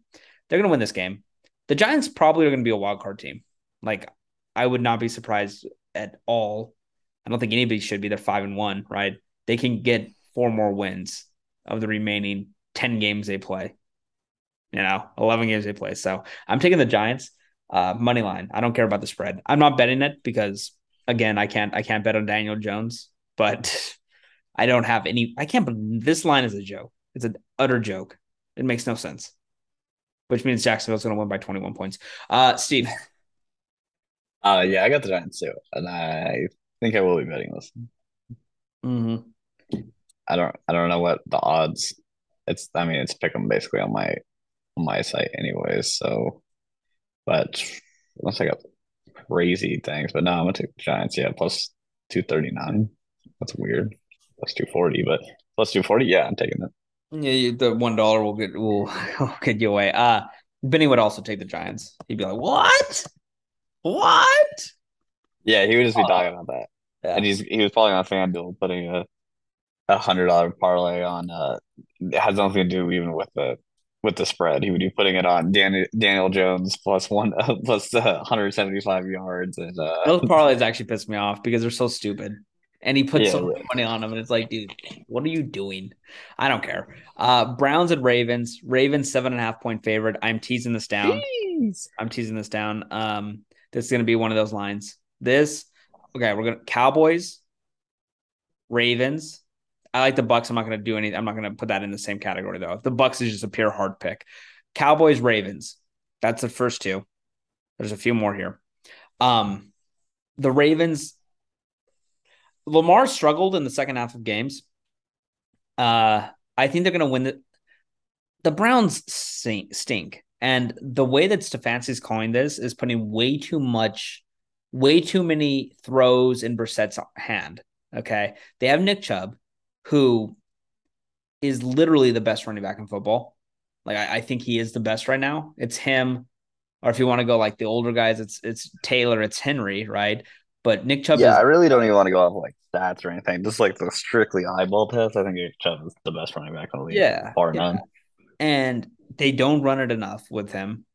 They're going to win this game. The Giants probably are going to be a wild card team. Like I would not be surprised at all. I don't think anybody should be. They're five and one, right? They can get four more wins of the remaining ten games they play. You know, eleven games they play. So I'm taking the Giants uh, money line. I don't care about the spread. I'm not betting it because again, I can't I can't bet on Daniel Jones but I don't have any. I can't. This line is a joke. It's an utter joke. It makes no sense. Which means Jacksonville's going to win by 21 points. Uh, Steve. Uh, yeah, I got the Giants too, and I think I will be betting this. Mm-hmm. I don't. I don't know what the odds. It's. I mean, it's pick them basically on my on my site, anyways. So, but unless I got crazy things, but no, I'm gonna take the Giants. Yeah, plus two thirty nine. That's weird. Plus two forty, but plus two forty. Yeah, I'm taking it. Yeah, the one dollar will get will, will get you away. Uh Benny would also take the Giants. He'd be like, "What? What?" Yeah, he would just be oh. talking about that. Yeah. And he's he was probably on FanDuel putting a a hundred dollar parlay on. Uh, it has nothing to do even with the with the spread. He would be putting it on Daniel Daniel Jones plus one uh, plus uh, 175 yards. And uh, those parlays actually pissed me off because they're so stupid and he puts yeah, so much money on them, and it's like, dude, what are you doing? I don't care. Uh, Browns and Ravens. Ravens seven and a half point favorite. I'm teasing this down. Jeez. I'm teasing this down. Um, this is gonna be one of those lines. This, okay, we're gonna Cowboys, Ravens. I like the Bucks. I'm not gonna do anything. I'm not gonna put that in the same category though. The Bucks is just a pure hard pick. Cowboys, Ravens. That's the first two. There's a few more here. Um, the Ravens Lamar struggled in the second half of games. Uh, I think they're going to win the. The Browns stink, and the way that Stefanski's calling this is putting way too much, way too many throws in Brissett's hand. Okay, they have Nick Chubb, who is literally the best running back in football. Like I, I think he is the best right now. It's him, or if you want to go like the older guys, it's it's Taylor, it's Henry, right? But Nick Chubb. Yeah, is, I really don't even want to go off like stats or anything. Just like the strictly eyeball test. I think Nick Chubb is the best running back in the league. Yeah, bar yeah. none. And they don't run it enough with him.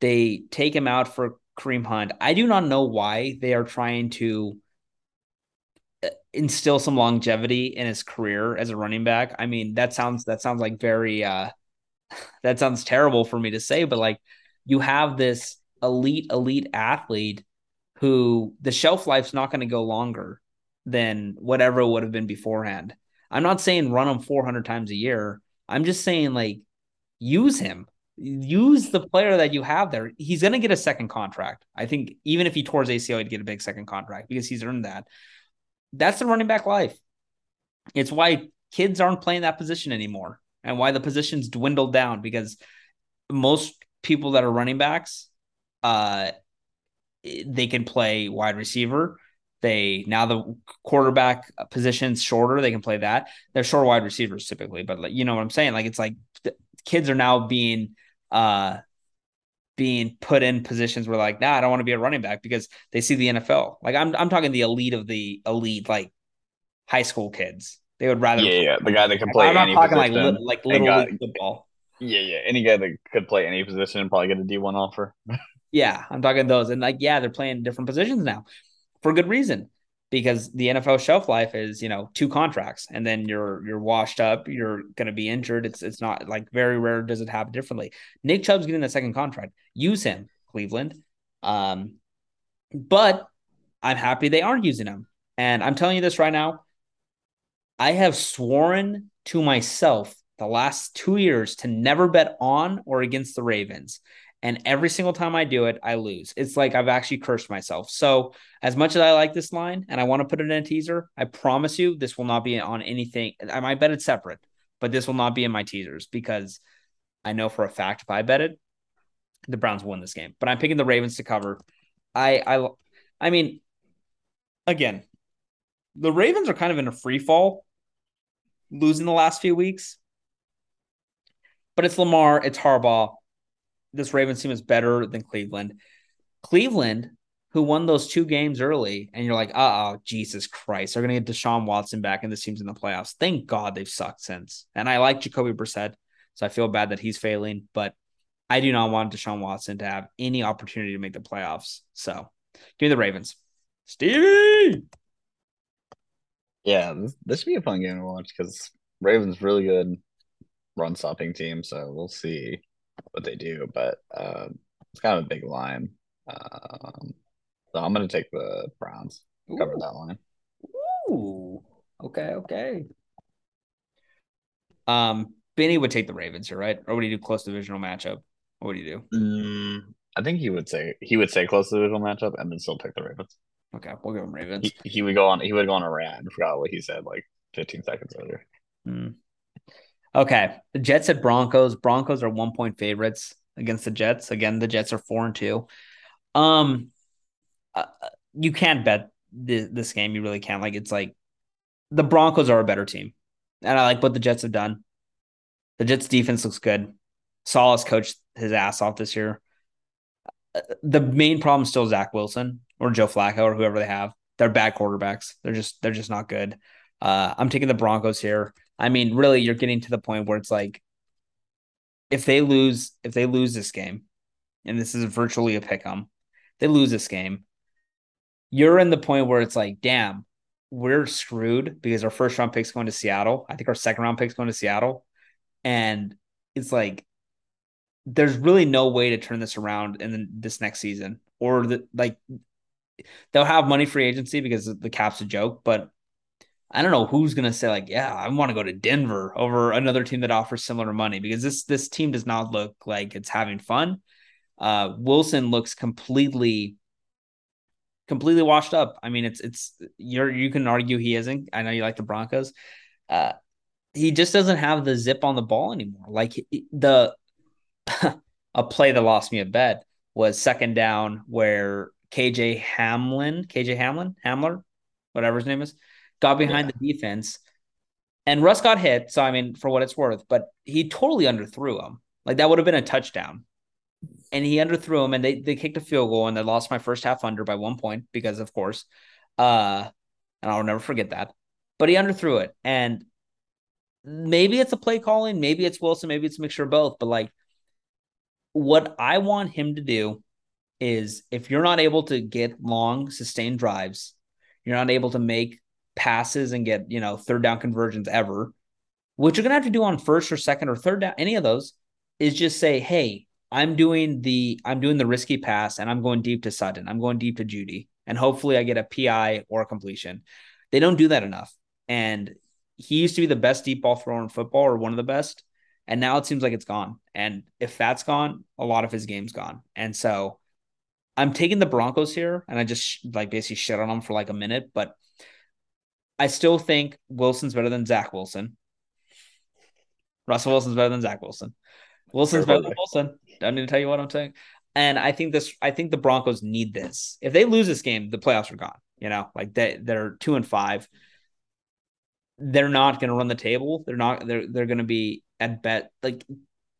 They take him out for Kareem Hunt. I do not know why they are trying to instill some longevity in his career as a running back. I mean, that sounds that sounds like very uh that sounds terrible for me to say, but like you have this elite elite athlete who the shelf life's not going to go longer than whatever would have been beforehand. I'm not saying run him 400 times a year. I'm just saying like use him. Use the player that you have there. He's going to get a second contract. I think even if he tore his ACL, he'd get a big second contract because he's earned that. That's the running back life. It's why kids aren't playing that position anymore and why the positions dwindled down because most people that are running backs, uh, they can play wide receiver. They now the quarterback position's shorter. They can play that. They're short wide receivers typically, but like, you know what I'm saying? Like it's like kids are now being uh being put in positions where like, nah, I don't want to be a running back because they see the NFL. Like I'm I'm talking the elite of the elite, like high school kids. They would rather Yeah, yeah. The guy that can play I'm not any talking like li- like little got- football. yeah, yeah. Any guy that could play any position and probably get a D one offer. Yeah, I'm talking those. And like, yeah, they're playing different positions now for good reason. Because the NFL shelf life is, you know, two contracts and then you're you're washed up, you're gonna be injured. It's it's not like very rare does it happen differently. Nick Chubb's getting the second contract. Use him, Cleveland. Um, but I'm happy they aren't using him. And I'm telling you this right now. I have sworn to myself the last two years to never bet on or against the Ravens. And every single time I do it, I lose. It's like I've actually cursed myself. So, as much as I like this line and I want to put it in a teaser, I promise you this will not be on anything. I might bet it separate, but this will not be in my teasers because I know for a fact if I bet it, the Browns win this game. But I'm picking the Ravens to cover. I I I mean, again, the Ravens are kind of in a free fall, losing the last few weeks. But it's Lamar, it's Harbaugh. This Ravens team is better than Cleveland. Cleveland, who won those two games early, and you're like, uh oh, Jesus Christ, they're gonna get Deshaun Watson back, and this team's in the playoffs. Thank God they've sucked since. And I like Jacoby Brissett, so I feel bad that he's failing, but I do not want Deshaun Watson to have any opportunity to make the playoffs. So give me the Ravens. Stevie. Yeah, this, this should be a fun game to watch because Ravens really good run stopping team, so we'll see what they do. But um, it's kind of a big line. Um, so I'm gonna take the Browns. Cover Ooh. that line. Ooh. Okay, okay. Um, Benny would take the Ravens here, right? Or would he do close divisional matchup? What would he do? Mm, I think he would say he would say close to the divisional matchup and then still pick the Ravens. Okay, we'll give him Ravens. He, he would go on he would go on a rant. I forgot what he said like 15 seconds later. Hmm. Okay. The Jets at Broncos. Broncos are one point favorites against the Jets. Again, the Jets are four and two. Um, uh, you can't bet this, this game. You really can't. Like, it's like the Broncos are a better team, and I like what the Jets have done. The Jets defense looks good. Saul has coached his ass off this year. Uh, The main problem is still Zach Wilson or Joe Flacco or whoever they have. They're bad quarterbacks. They're just they're just not good. Uh, I'm taking the Broncos here. I mean, really, you're getting to the point where it's like, if they lose, if they lose this game, and this is virtually a pick 'em, they lose this game, you're in the point where it's like, damn, we're screwed because our first round pick's going to Seattle. I think our second round pick's going to Seattle, and it's like, there's really no way to turn this around in the, this next season, or the like. They'll have money free agency because the cap's a joke, but I don't know who's gonna say like, yeah, I want to go to Denver over another team that offers similar money because this this team does not look like it's having fun. Uh, Wilson looks completely, completely washed up. I mean, it's it's you're you can argue he isn't. I know you like the Broncos. Uh, he just doesn't have the zip on the ball anymore. Like the a play that lost me a bet was second down where KJ Hamlin, KJ Hamlin, Hamler, whatever his name is, got behind the defense. And Russ got hit. So, I mean, for what it's worth, but he totally underthrew him. Like that would have been a touchdown. And he underthrew him and they, they kicked a field goal and they lost my first half under by one point because, of course. Uh, and I'll never forget that. But he underthrew it. And maybe it's a play calling, maybe it's Wilson, maybe it's a mixture of both. But like what I want him to do is if you're not able to get long, sustained drives, you're not able to make passes and get, you know, third down conversions ever, what you're going to have to do on first or second or third down, any of those, is just say, hey, I'm doing the I'm doing the risky pass and I'm going deep to Sutton. I'm going deep to Jeudy. And hopefully I get a PI or a completion. They don't do that enough. And he used to be the best deep ball thrower in football or one of the best. And now it seems like it's gone. And if that's gone, a lot of his game's gone. And so I'm taking the Broncos here, and I just like basically shit on them for like a minute, but I still think Wilson's better than Zach Wilson. Russell Wilson's better than Zach Wilson. Wilson's better than Wilson. Don't need to tell you what I'm saying. And I think this. I think the Broncos need this. If they lose this game, the playoffs are gone. You know, like they they're two and five. They're not going to run the table. They're not. They're they're going to be at bet like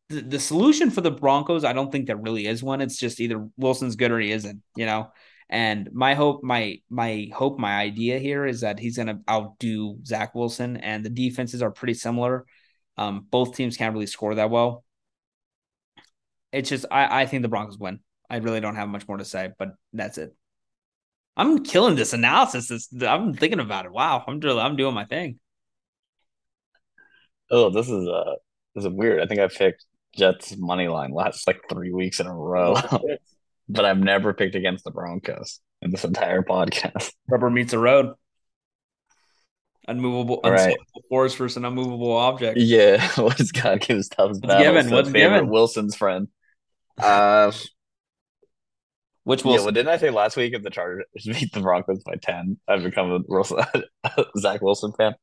the, the solution for the Broncos. I don't think there really is one. It's just either Wilson's good or he isn't. You know. And my hope, my my hope, my idea here is that he's going to outdo Zach Wilson, and the defenses are pretty similar. Um, both teams can't really score that well. It's just I, I think the Broncos win. I really don't have much more to say, but that's it. I'm killing this analysis. This I'm thinking about it. Wow, I'm doing I'm doing my thing. Oh, this is uh this is weird. I think I picked Jets money line last like three weeks in a row. But I've never picked against the Broncos in this entire podcast. Rubber meets the road. Unmovable, right. force versus an unmovable object. Yeah, what's God gives Tubbs What's given? What's given? Wilson's friend. Uh, which Wilson? Yeah, well, didn't I say last week if the Chargers beat the Broncos by ten, I've become a Russell, Zach Wilson fan.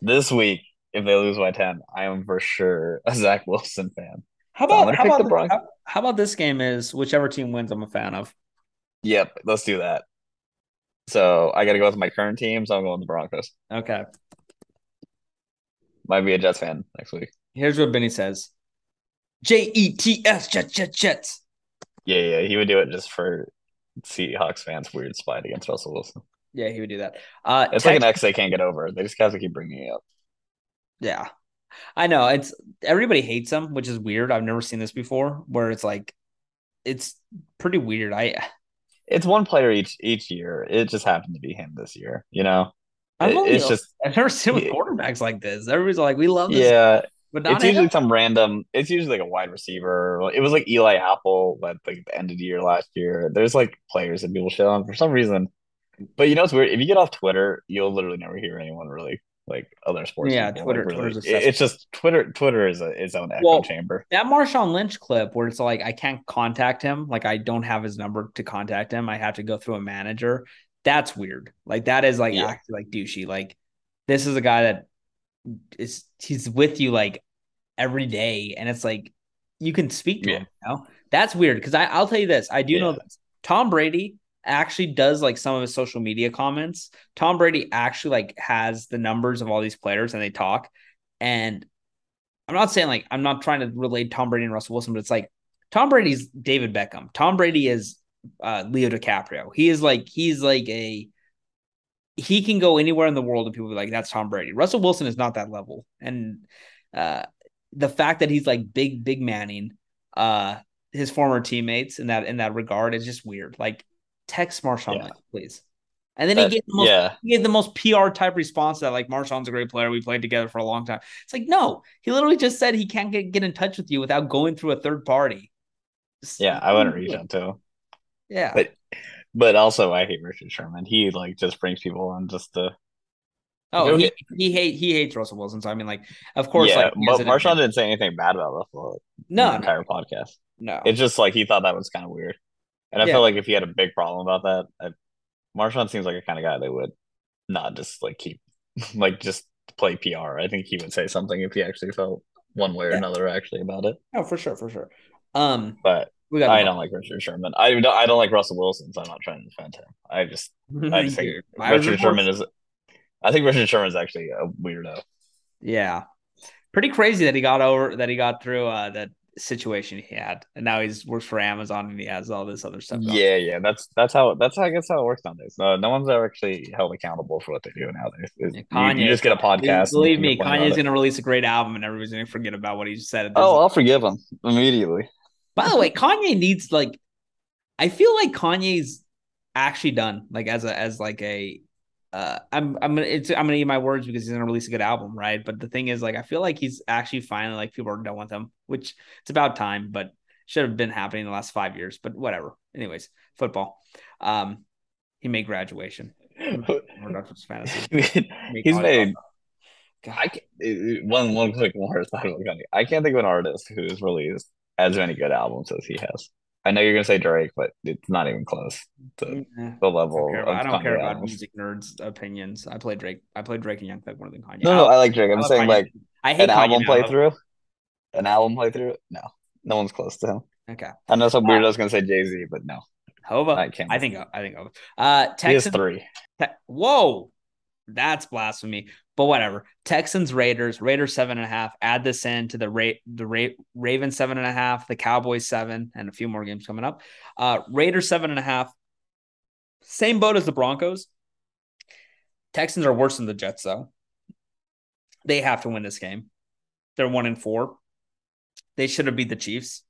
This week, if they lose by ten, I am for sure a Zach Wilson fan. How about how about, the, how, how about this game is whichever team wins, I'm a fan of. Yep, let's do that. So I got to go with my current team, so I'm going with the Broncos. Okay. Might be a Jets fan next week. Here's what Benny says: J E T S Jets Jets Jets. Yeah, yeah, he would do it just for Seahawks fans' weird spite against Russell Wilson. Yeah, he would do that. Uh, it's like an X they can't get over. They just have to keep bringing it up. Yeah, I know it's everybody hates him, which is weird. I've never seen this before, where it's like it's pretty weird. I it's one player each each year. It just happened to be him this year. You know, it, it's just I've never seen with quarterbacks like this. Everybody's like, we love this. Yeah, but it's usually him. some random. It's usually like a wide receiver. It was like Eli Apple at like the end of the year last year. There's like players that people show on for some reason. But you know it's weird. If you get off Twitter, you'll literally never hear anyone really like other sports. Yeah, people. Twitter. Like, really, it's just Twitter. Twitter is a, its own echo well, chamber. That Marshawn Lynch clip where it's like I can't contact him, like I don't have his number to contact him. I have to go through a manager. That's weird. Like that is like yeah. actually like douchey. Like this is a guy that is he's with you like every day, and it's like you can speak to yeah. him. You know? That's weird because I I'll tell you this. I do yeah. know this. Tom Brady actually does like some of his social media comments. Tom Brady actually like has the numbers of all these players and they talk. And I'm not saying like I'm not trying to relate Tom Brady and Russell Wilson, but it's like Tom Brady's David Beckham. Tom Brady is uh, Leo DiCaprio. He is like he's like a he can go anywhere in the world and people be like that's Tom Brady. Russell Wilson is not that level. And uh the fact that he's like big big Manning uh his former teammates in that in that regard is just weird. Like text Marshawn, yeah. please. And then he gave the most yeah. he gave the most PR type response that like Marshawn's a great player. We played together for a long time. It's like no, he literally just said he can't get, get in touch with you without going through a third party. Just, yeah, I wouldn't reach out to. Him. Yeah, but but also I hate Richard Sherman. He like just brings people on just to. Oh, he, he hate he hates Russell Wilson. So I mean, like, of course, yeah. Like, but Marshawn didn't say anything bad about Russell. No, entire no. podcast. No, it's just like he thought that was kind of weird. And I yeah. feel like if he had a big problem about that, I, Marshawn seems like a kind of guy that would not just like keep like just play PR. I think he would say something if he actually felt one way or yeah. another actually about it. Oh, for sure, for sure. Um, but we got I don't like Richard Sherman. I don't, I don't like Russell Wilson, so I'm not trying to defend him. I just I just think Richard Sherman is. I think Richard Sherman is actually a weirdo. Yeah, pretty crazy that he got over that he got through uh, that situation he had, and now he's works for Amazon and he has all this other stuff. Yeah, yeah, that's that's how that's how I guess how it works nowadays. Uh, no one's ever actually held accountable for what they do nowadays. Yeah, Kanye, you, you, just get a podcast. Believe me, Kanye's going to release a great album, and everybody's going to forget about what he just said. Oh, I'll forgive him immediately. By the way, Kanye needs like, I feel like Kanye's actually done like as a as like a uh, I'm I'm gonna it's, I'm gonna eat my words because he's gonna release a good album, right? But the thing is, like, I feel like he's actually finally like people are done with him, which it's about time, but should have been happening in the last five years. But whatever. Anyways, football. Um, he made graduation. fantasy. he's made. I can't, one one quick more I can't think of an artist who's released as many good albums as he has. I know you're gonna say Drake, but it's not even close to Yeah. the I level don't care, of I don't care about music nerds' opinions. I play Drake. I play Drake and Young Thug more than Kanye. No, no, I like Drake. I'm saying Kanye. like I hate an Kanye album now. playthrough. An album playthrough? No, no one's close to him. Okay, I know some weirdo's gonna say Jay Z, but no, Hova. I can't. I think. I think. Hova. Uh, Texans. three. Te- Whoa, that's blasphemy. But whatever. Texans, Raiders, Raiders seven and a half. Add this in to the rate the rate Ravens seven and a half, the Cowboys seven, and a few more games coming up. Uh, Raiders seven and a half. Same boat as the Broncos. Texans are worse than the Jets, though. They have to win this game. They're one and four. They should have beat the Chiefs.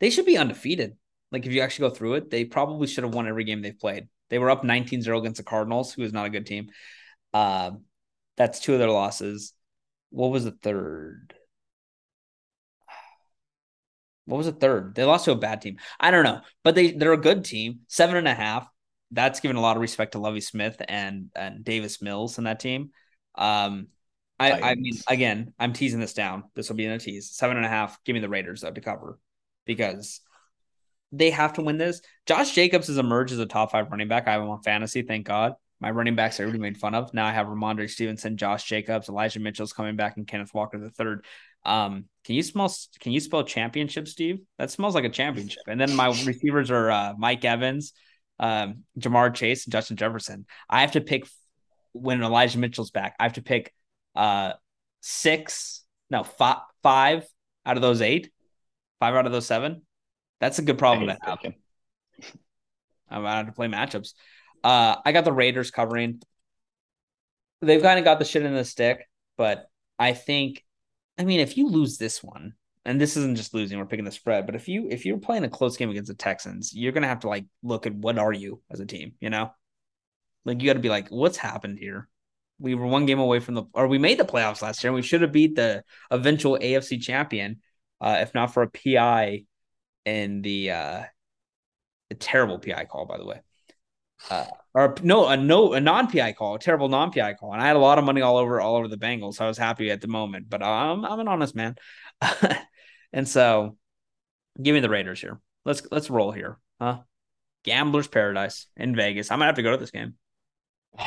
They should be undefeated. Like if you actually go through it, they probably should have won every game they've played. They were up 19-0 against the Cardinals, who is not a good team. Uh, that's two of their losses. What was the third? What was the third? They lost to a bad team. I don't know, but they they're a good team. Seven and a half. That's given a lot of respect to Lovie Smith and and Davis Mills and that team. Um, I I mean, again, I'm teasing this down. This will be in a tease. Seven and a half. Give me the Raiders though to cover because they have to win this. Josh Jacobs has emerged as a top five running back. I have him on fantasy. Thank God. My running backs are already made fun of. Now I have Rhamondre Stevenson, Josh Jacobs, Elijah Mitchell's coming back, and Kenneth Walker the third. Um, can you smell? Can you spell championship, Steve? That smells like a championship. And then my receivers are uh, Mike Evans, um, Ja'Marr Chase, and Justin Jefferson. I have to pick when Elijah Mitchell's back. I have to pick uh six, no five, five out of those eight, five out of those seven. That's a good problem to have. I'm out to play matchups. Uh, I got the Raiders covering. They've kind of got the shit in the stick, but I think, I mean, if you lose this one, and this isn't just losing, we're picking the spread, but if you if you're playing a close game against the Texans, you're gonna have to like look at what are you as a team, you know? Like you got to be like, what's happened here? We were one game away from the, or we made the playoffs last year, and we should have beat the eventual AFC champion, uh, if not for a PI in the uh, a terrible PI call, by the way. Uh, or no, a no, a non PI call, a terrible non PI call, and I had a lot of money all over all over the Bengals, so I was happy at the moment. But I'm I'm an honest man, and so give me the Raiders here. Let's let's roll here, huh? Gambler's Paradise in Vegas. I'm gonna have to go to this game.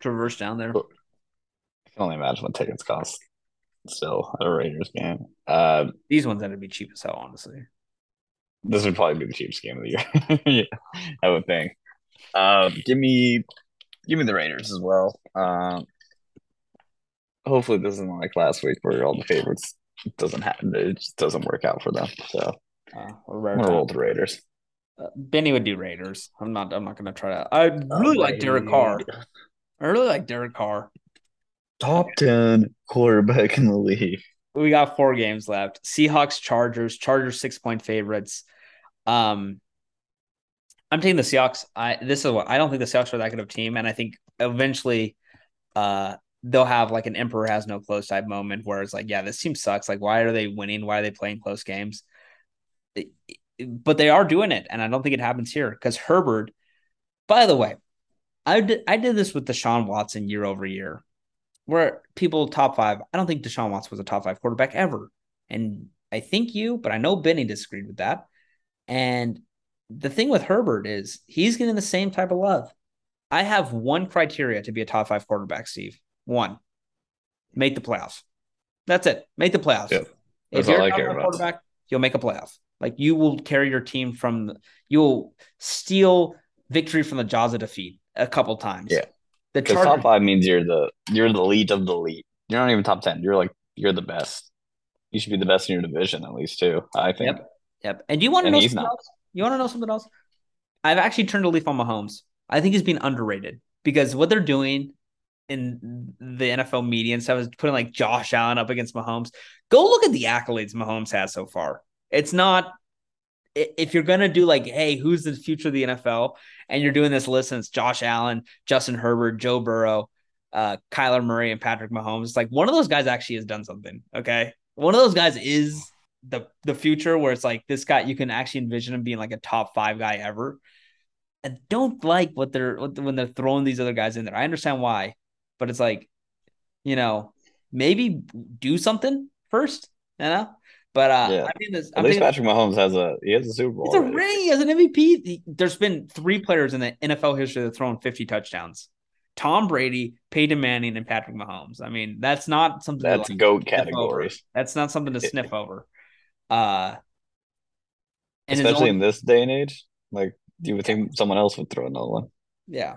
Traverse down there. I can only imagine what tickets cost. Still, at a Raiders game. Uh, These ones had to be cheap as hell, honestly. this would probably be the cheapest game of the year. yeah, I would think. Uh, give me, give me the Raiders as well. Um, hopefully, this isn't like last week where all the favorites doesn't happen. It just doesn't work out for them. So Uh, I'm gonna roll the Raiders. Uh, Benny would do Raiders. I'm not. I'm not gonna try to. I really like Derek Carr. I really like Derek Carr. Top ten quarterback in the league. We got four games left. Seahawks, Chargers. Chargers six point favorites. Um, I'm taking the Seahawks. I this is what I don't think the Seahawks are that good of a team, and I think eventually, uh, they'll have like an emperor has no clothes type moment where it's like, yeah, this team sucks. Like, why are they winning? Why are they playing close games? But they are doing it, and I don't think it happens here because Herbert. By the way, I did I did this with Deshaun Watson year over year, where people top five. I don't think Deshaun Watson was a top five quarterback ever, and I think you, but I know Benny disagreed with that. And the thing with Herbert is he's getting the same type of love. I have one criteria to be a top five quarterback, Steve. One, make the playoffs. That's it. Make the playoffs. Yep. If you're all a I top care five about. quarterback, you'll make a playoff. Like you will carry your team from, you'll steal victory from the jaws of defeat a couple times. Yeah. The Chargers, top five means you're the you're the elite of the elite. You're not even top ten. You're like you're the best. You should be the best in your division at least too. I think. Yep. Yep. And do you want to know something not. else? You want to know something else? I've actually turned a leaf on Mahomes. I think he's being underrated because what they're doing in the NFL media and stuff is putting like Josh Allen up against Mahomes. Go look at the accolades Mahomes has so far. It's not if you're gonna do like, hey, who's the future of the NFL? And you're doing this list and it's Josh Allen, Justin Herbert, Joe Burrow, uh, Kyler Murray, and Patrick Mahomes. It's like one of those guys actually has done something. Okay. One of those guys is the the future where it's like this guy you can actually envision him being like a top five guy ever. I don't like what they're when they're throwing these other guys in there. I understand why, but it's like, you know, maybe do something first, you know. But uh, yeah. I this. At I'm least Patrick Mahomes has a he has a Super Bowl. It's a ring. He has an MVP. He, there's been three players in the NFL history that thrown 50 touchdowns. Tom Brady, Peyton Manning, and Patrick Mahomes. I mean, that's not something that's like goat categories. That's not something to sniff over. Uh, especially in this day and age, like you would think someone else would throw another one. Yeah.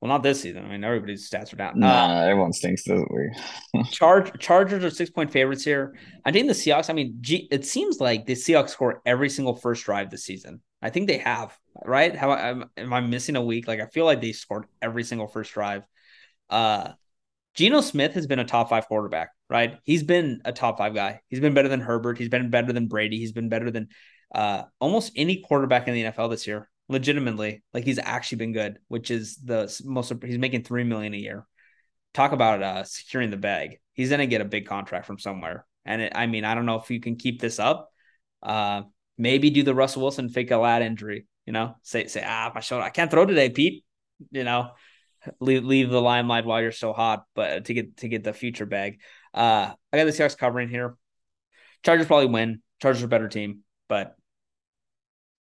Well, not this season. I mean, everybody's stats are down. Nah, uh, everyone stinks this week. Charge Chargers are six point favorites here. I think the Seahawks. I mean, G, it seems like the Seahawks score every single first drive this season. I think they have right. How am, am I missing a week? Like I feel like they scored every single first drive. Uh, Geno Smith has been a top five quarterback, right? He's been a top five guy. He's been better than Herbert. He's been better than Brady. He's been better than uh, almost any quarterback in the NFL this year legitimately. Like he's actually been good, which is the most. He's making three million a year. Talk about uh, securing the bag. He's gonna get a big contract from somewhere. And it, I mean, I don't know if you can keep this up. Uh, maybe do the Russell Wilson fake a lat injury. You know, say say ah my shoulder, I can't throw today, Pete. You know, leave leave the limelight while you're so hot, but to get to get the future bag. Uh, I got the Seahawks covering here. Chargers probably win. Chargers are better team, but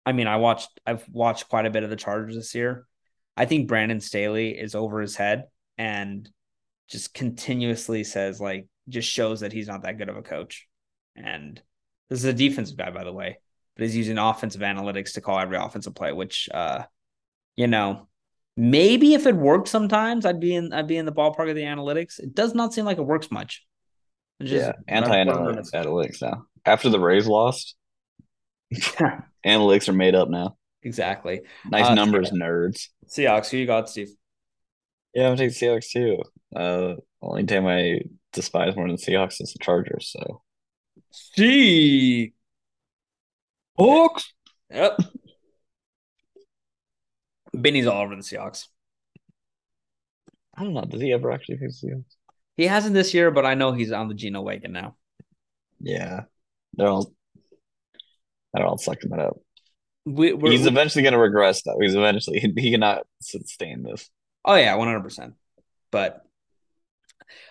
I mean, I watched I've watched quite a bit of the Chargers this year. I think Brandon Staley is over his head and just continuously says like just shows that he's not that good of a coach. And this is a defensive guy, by the way, but he's using offensive analytics to call every offensive play, which uh, you know, maybe if it worked sometimes, I'd be in I'd be in the ballpark of the analytics. It does not seem like it works much. yeah, anti analytics. analytics now. After the Rays lost, Analytics are made up now. Exactly. Nice uh, numbers, yeah. nerds. Seahawks. Who you got, Steve? Yeah, I'm taking Seahawks too. Uh, only team I despise more than Seahawks is the Chargers. So, see, Hawks. Yep. Benny's all over the Seahawks. I don't know. Does he ever actually face Seahawks? He hasn't this year, but I know he's on the Geno wagon now. Yeah, they're all I don't know, sucking it up. We, He's eventually going to regress, though. He's eventually he cannot sustain this. Oh yeah, one hundred percent. But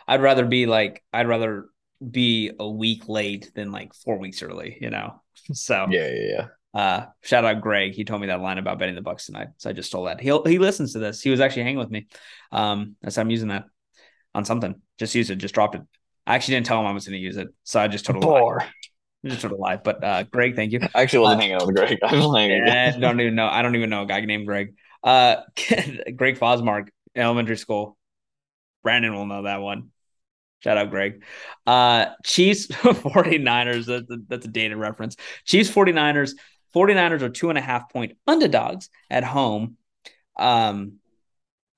I'd rather be like I'd rather be a week late than like four weeks early. You know. So yeah, yeah, yeah. Uh, shout out Greg. He told me that line about betting the Bucks tonight, so I just stole that. He he listens to this. He was actually hanging with me. Um, that's I'm using that on something. Just use it. Just dropped it. I actually didn't tell him I was going to use it, so I just told him just sort of live. But uh, Greg, thank you. I actually wasn't uh, hanging out with Greg. I was hanging. Yeah, don't even know. I don't even know a guy named Greg. Uh, Greg Fosmark, elementary school. Brandon will know that one. Shout out, Greg. Uh, Chiefs 49ers. That's a, that's a dated reference. Chiefs 49ers. 49ers are two and a half point underdogs at home. Um,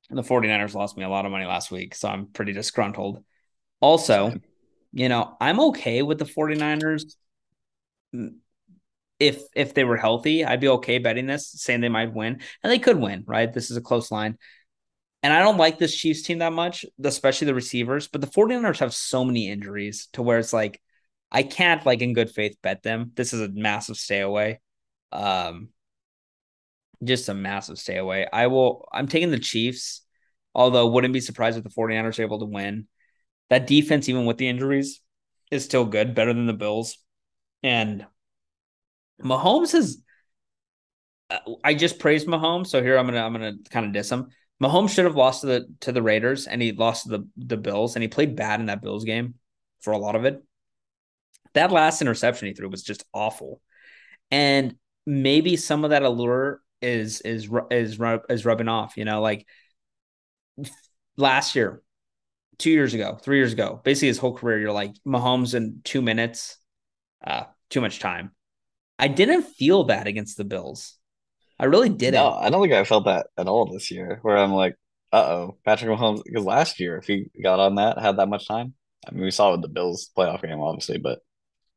the 49ers lost me a lot of money last week, so I'm pretty disgruntled. Also, you know, I'm okay with the 49ers if if they were healthy, I'd be okay betting this, saying they might win, and they could win. Right, this is a close line. And I don't like this Chiefs team that much, especially the receivers. But the 49ers have so many injuries to where it's like I can't like in good faith bet them. This is a massive stay away. Um just a massive stay away. I will I'm taking the Chiefs, although wouldn't be surprised if the 49ers are able to win. That defense, even with the injuries, is still good, better than the Bills. And Mahomes has. I just praised Mahomes, so here I'm gonna I'm gonna kind of diss him. Mahomes should have lost to the to the Raiders, and he lost to the the Bills, and he played bad in that Bills game for a lot of it. That last interception he threw was just awful, and maybe some of that allure is is is is rubbing off. You know, like last year, two years ago, three years ago, basically his whole career, you're like Mahomes in two minutes, uh, too much time. I didn't feel that against the Bills. I really didn't. No, I don't think I felt that at all this year. Where I'm like, uh oh, Patrick Mahomes. Because last year, if he got on that, had that much time. I mean, we saw it with the Bills playoff game, obviously, but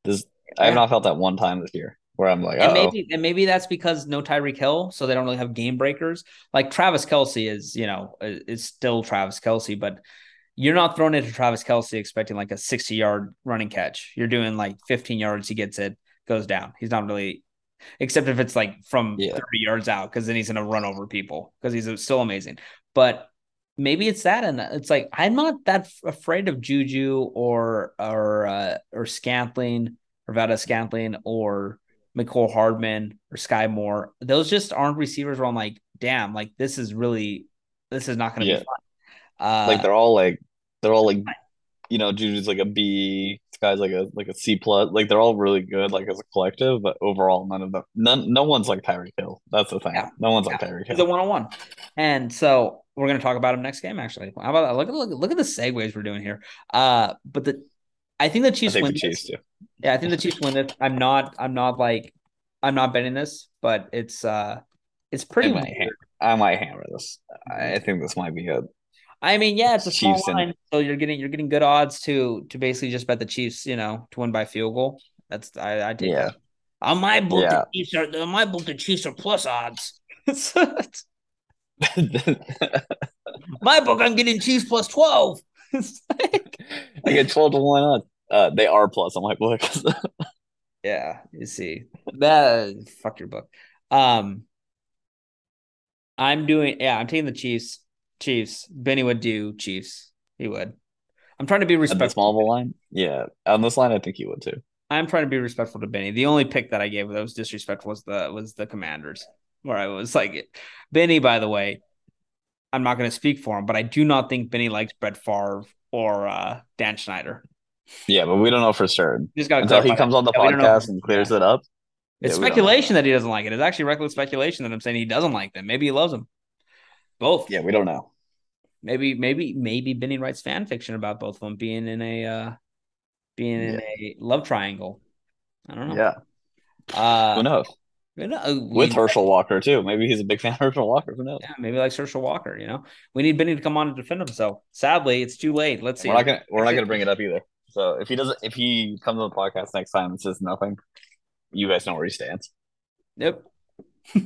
this I have not felt that one time this year where I'm like, and maybe and maybe that's because no Tyreek Hill, so they don't really have game breakers. Like Travis Kelce is, you know, is still Travis Kelce, but you're not throwing it to Travis Kelce expecting like a 60 yard running catch. You're doing like 15 yards, he gets it, goes down. He's not really, except if it's like from yeah. 30 yards out, because then he's going to run over people because he's still amazing. But maybe it's that, and it's like I'm not that afraid of Juju or or uh, or Scantling or Valdes-Scantling or Mecole Hardman or Skyy Moore. Those just aren't receivers where I'm like, damn, like this is really this is not going to Yeah. be fun. Uh, like they're all like they're all like you know, Juju's like a B, this guy's like a like a C plus. Like they're all really good, like as a collective, but overall, none of them, none, no one's like Tyreek Hill. That's the thing. Yeah. No one's like Tyreek Hill. he's a one on one, and so we're going to talk about him next game. Actually, how about that? Look at look, look at the segues we're doing here. Uh, but the I think the Chiefs think win. the. Chiefs too. Yeah, I think the Chiefs win this. I'm not. I'm not like. I'm not betting this, but it's uh, it's pretty I might, weird. ham- I might hammer this. I I think this might be a I mean, yeah, it's a small Chiefs and- line, so you're getting you're getting good odds to to basically just bet the Chiefs, you know, to win by field goal. That's I I take Yeah. that. On my book, Yeah. the Chiefs are on my book, the Chiefs are plus odds. my book, I'm getting Chiefs plus twelve. Like- I get twelve to one odds. Uh, they are plus on my book. yeah, you see that. Fuck your book. Um, I'm doing. Yeah, I'm taking the Chiefs. Chiefs. Benny would do Chiefs. He would. I'm trying to be respectful. small ball line, yeah. On this line, I think he would too. I'm trying to be respectful to Benny. The only pick that I gave that was disrespectful was the was the Commanders, where I was like, Benny. By the way, I'm not going to speak for him, but I do not think Benny likes Brett Favre or uh, Dan Schneider. Yeah, but we don't know for certain just got until he comes on the Yeah, we don't know podcast and clears yeah. it up. It's Yeah, we don't know. speculation that he doesn't like it. It's actually reckless speculation that I'm saying he doesn't like them. Maybe he loves them. Both. Yeah, we don't know. Maybe maybe maybe Benny writes fan fiction about both of them being in a uh, being in a love triangle. I don't know. Yeah, Uh, who knows? know, With Herschel Walker too. Maybe he's a big fan of Herschel Walker. Who knows? Yeah, maybe like Herschel Walker. You know, we need Benny to come on and defend himself. Sadly, it's too late. Let's see. We're not gonna we're not gonna bring it up either. So if he doesn't if he comes on the podcast next time and says nothing, you guys know where he stands. Yep.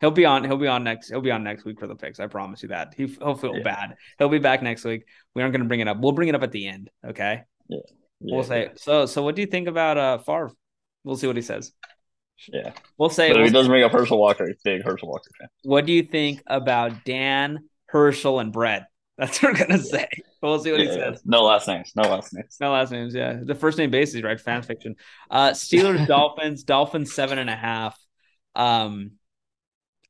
he'll be on. He'll be on next. He'll be on next week for the picks. I promise you that. He, he'll feel Yeah. bad. He'll be back next week. We aren't going to bring it up. We'll bring it up at the end. Okay. Yeah. We'll say. So. So what do you think about uh Favre? We'll see what he says. Yeah. We'll say. But if we'll he doesn't bring up Herschel Walker, he's big Herschel Walker fan. what do you think about Dan Herschel and Brett? That's what we're gonna say. We'll see what he Yeah, yeah. says. No last names. No last names. No last names, yeah. The first name basis, right? Fan fiction. Uh Steelers, Dolphins, Dolphins seven and a half. Um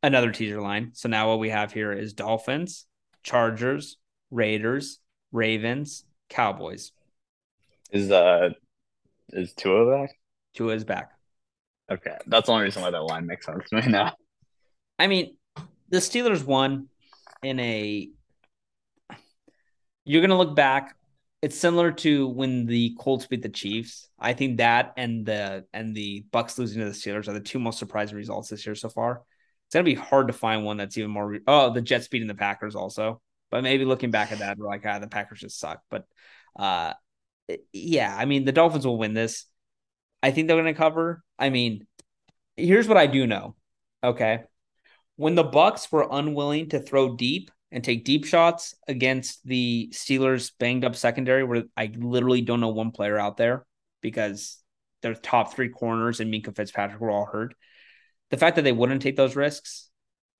another teaser line. So now what we have here is Dolphins, Chargers, Raiders, Ravens, Cowboys. Is uh is Tua back? Tua is back. Okay. That's the only reason why that line makes sense to me now. I mean, the Steelers won in a. You're gonna look back. It's similar to when the Colts beat the Chiefs. I think that and the and the Bucks losing to the Steelers are the two most surprising results this year so far. It's gonna be hard to find one that's even more. Re- oh, the Jets beating the Packers also. But maybe looking back at that, we're like, ah, the Packers just suck. But uh, yeah, I mean, the Dolphins will win this. I think they're gonna cover. I mean, here's what I do know. Okay when the Bucks were unwilling to throw deep and take deep shots against the Steelers banged up secondary, where I literally don't know one player out there because their top three corners and Minkah Fitzpatrick were all hurt. The fact that they wouldn't take those risks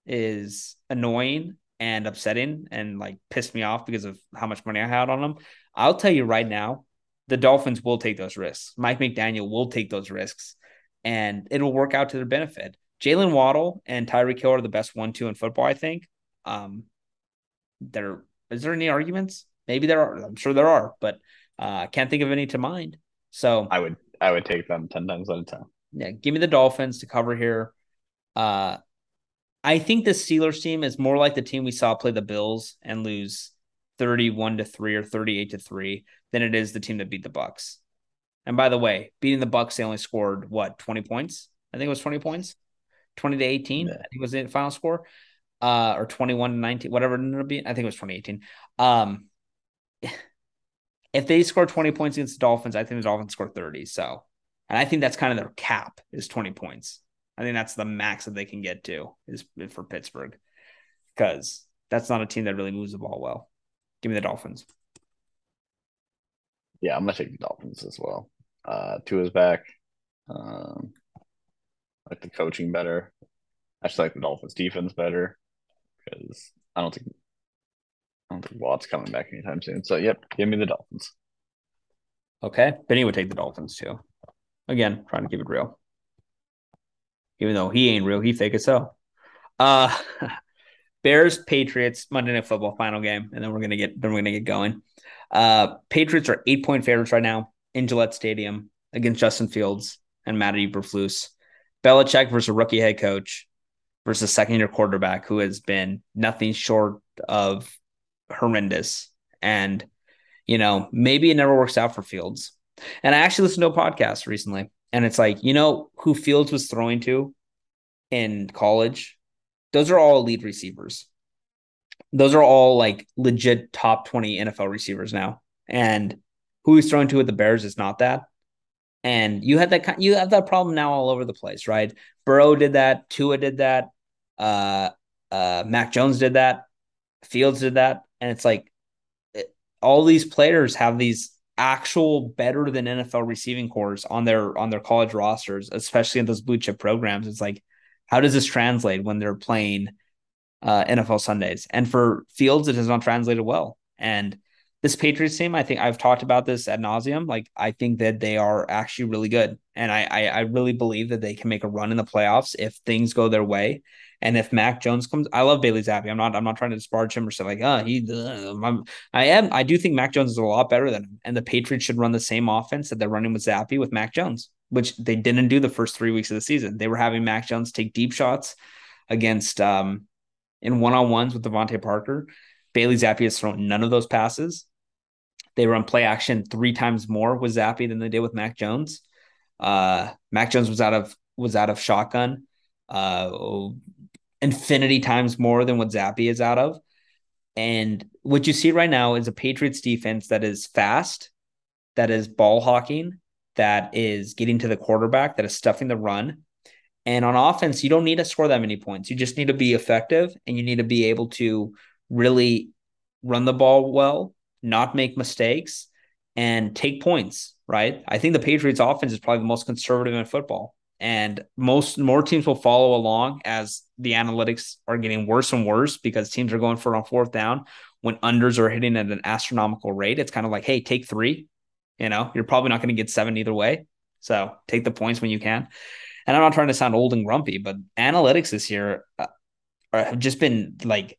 is annoying and upsetting and like pissed me off because of how much money I had on them. I'll tell you right now, the Dolphins will take those risks. Mike McDaniel will take those risks and it'll work out to their benefit. Jaylen Waddle and Tyreek Hill are the best one two in football. I think. Um, there is there any arguments? Maybe there are. I'm sure there are, but uh, I can't think of any to mind. So I would I would take them ten times out of ten. yeah, give me the Dolphins to cover here. Uh, I think the Steelers team is more like the team we saw play the Bills and lose thirty-one to three or thirty-eight to three than it is the team that beat the Bucks. And by the way, beating the Bucks, they only scored what twenty points. I think it was twenty points, twenty to eighteen. Yeah. I think was the final score, uh, or twenty-one to nineteen, whatever it ended up being. I think it was twenty eighteen. Um, if they score twenty points against the Dolphins, I think the Dolphins score thirty. So, and I think that's kind of their cap is twenty points. I think that's the max that they can get to is for Pittsburgh because that's not a team that really moves the ball well. Give me the Dolphins. Yeah, I'm gonna take the Dolphins as well. Uh Tua's back. Um I like the coaching better. I actually like the Dolphins defense better because I don't think I don't think Watt's coming back anytime soon. So yep, give me the Dolphins. Okay. Benny would take the Dolphins too. Again, trying to keep it real. Even though he ain't real, he fake as hell. Uh Bears, Patriots, Monday Night Football final game, and then we're gonna get then we're gonna get going. Uh Patriots are eight point favorites right now in Gillette Stadium against Justin Fields and Matt Eberflus. Belichick versus rookie head coach versus second year quarterback who has been nothing short of horrendous. And, you know, maybe it never works out for Fields. And I actually listened to a podcast recently, and it's like, you know, who Fields was throwing to in college? Those are all elite receivers. Those are all like legit top 20 NFL receivers now. And who he's throwing to with the Bears is not that. And you had that you have that problem now all over the place, right? Burrow did that, Tua did that, uh, uh, Mac Jones did that, Fields did that, and it's like it, all these players have these actual better than NFL receiving corps on their on their college rosters, especially in those blue chip programs. It's like, how does this translate when they're playing uh, NFL Sundays? And for Fields, it has not translated well. And this Patriots team, I think I've talked about this ad nauseum. Like I think that they are actually really good, and I, I I really believe that they can make a run in the playoffs if things go their way. And if Mac Jones comes, I love Bailey Zappe. I'm not. I'm not trying to disparage him or say like, oh, he. Uh, I am. I do think Mac Jones is a lot better than him, and the Patriots should run the same offense that they're running with Zappe with Mac Jones, which they didn't do the first three weeks of the season. They were having Mac Jones take deep shots against um in one on ones with DeVante Parker. Bailey Zappe has thrown none of those passes. They run play action three times more with Zappe than they did with Mac Jones. Uh, Mac Jones was out of was out of shotgun. Uh, infinity times more than what Zappe is out of. And what you see right now is a Patriots defense that is fast, that is ball hawking, that is getting to the quarterback, that is stuffing the run. And on offense, you don't need to score that many points. You just need to be effective and you need to be able to really run the ball well, not make mistakes, and take points, right? I think the Patriots offense is probably the most conservative in football and most more teams will follow along as the analytics are getting worse and worse because teams are going for it on fourth down. When unders are hitting at an astronomical rate it's kind of like hey take three. You know you're probably not going to get seven either way. So take the points when you can. And i'm not trying to sound old and grumpy but analytics this year uh, have just been like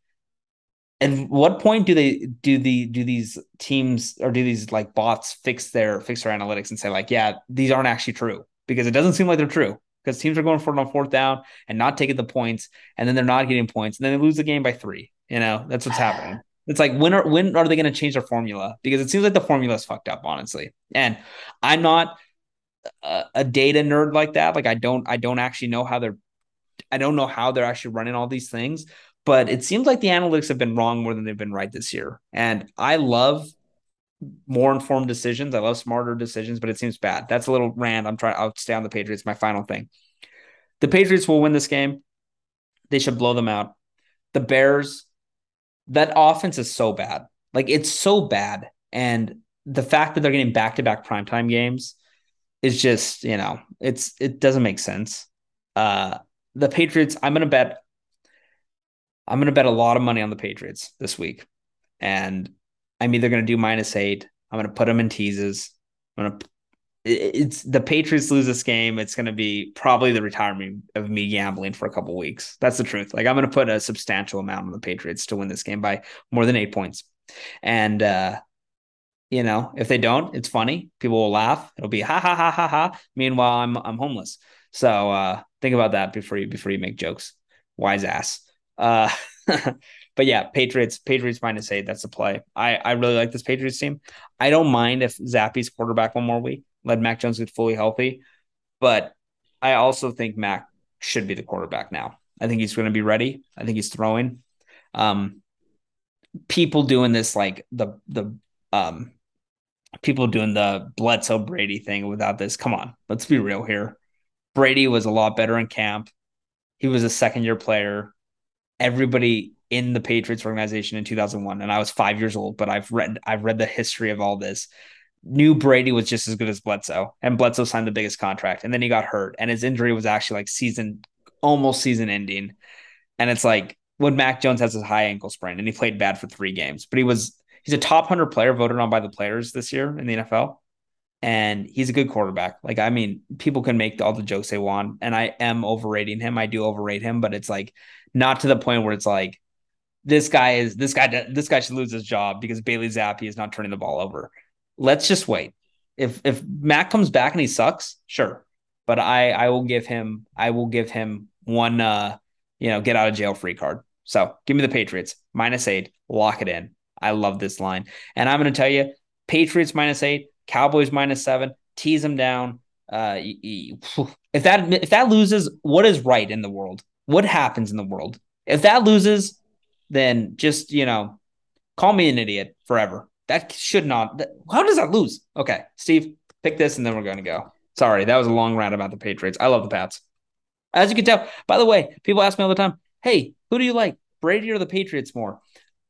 at what point do they do the do these teams or do these like bots fix their fix their analytics and say like yeah these aren't actually true because it doesn't seem like they're true because teams are going for it on fourth down and not taking the points, and then they're not getting points, and then they lose the game by three. You know, that's what's happening. It's like when are when are they going to change their formula? Because it seems like the formula is fucked up, honestly. And I'm not a, a data nerd like that. Like I don't I don't actually know how they're I don't know how they're actually running all these things. But it seems like the analytics have been wrong more than they've been right this year. And I love more informed decisions. I love smarter decisions, but it seems bad. That's a little rant. I'm trying. I'll stay on the Patriots. My final thing. The Patriots will win this game. They should blow them out. The Bears, that offense is so bad. Like it's so bad. And the fact that they're getting back to back primetime games is just, you know, it's it doesn't make sense. Uh the Patriots, I'm gonna bet I'm gonna bet a lot of money on the Patriots this week. And I'm either going to do minus eight. I'm going to put them in teases. I'm going to. It's the Patriots lose this game. It's going to be probably the retirement of me gambling for a couple weeks. That's the truth. Like I'm going to put a substantial amount on the Patriots to win this game by more than eight points. And uh, you know, if they don't, it's funny. People will laugh. It'll be ha ha ha ha ha. Meanwhile, I'm I'm homeless. So uh, think about that before you before you make jokes. Wise ass. Uh, But yeah, Patriots, Patriots minus eight. That's the play. I, I really like this Patriots team. I don't mind if Zappe's quarterback one more week, let Mac Jones get fully healthy. But I also think Mac should be the quarterback now. I think he's going to be ready. I think he's throwing. Um, people doing this like the the um people doing the Bledsoe Brady thing without this. Come on, let's be real here. Brady was a lot better in camp. He was a second year player. Everybody in the Patriots organization in 2001 and I was 5 years old, but I've read I've read the history of all this. Knew Brady was just as good as Bledsoe and Bledsoe signed the biggest contract and then he got hurt and his injury was actually like season almost season ending. And it's like when Mac Jones has a high ankle sprain and he played bad for 3 games, but he was he's a top 100 player voted on by the players this year in the NFL. and he's a good quarterback. Like, I mean, people can make all the jokes they want, and I am overrating him. I do overrate him, but it's like not to the point where it's like this guy is this guy this guy should lose his job because Bailey Zappe is not turning the ball over. Let's just wait. If if Mac comes back and he sucks, sure. But I I will give him I will give him one uh you know get out of jail free card. So give me the Patriots minus eight, lock it in. I love this line, and I'm going to tell you, Patriots minus eight, Cowboys minus seven, tease them down. Uh, if that if that loses, what is right in the world? What happens in the world? If that loses, then just, you know, call me an idiot forever. That should not. That, how does that lose? Okay, Steve, pick this and then we're going to go. Sorry, that was a long rant about the Patriots. I love the Pats. As you can tell, by the way, people ask me all the time, hey, who do you like, Brady or the Patriots more?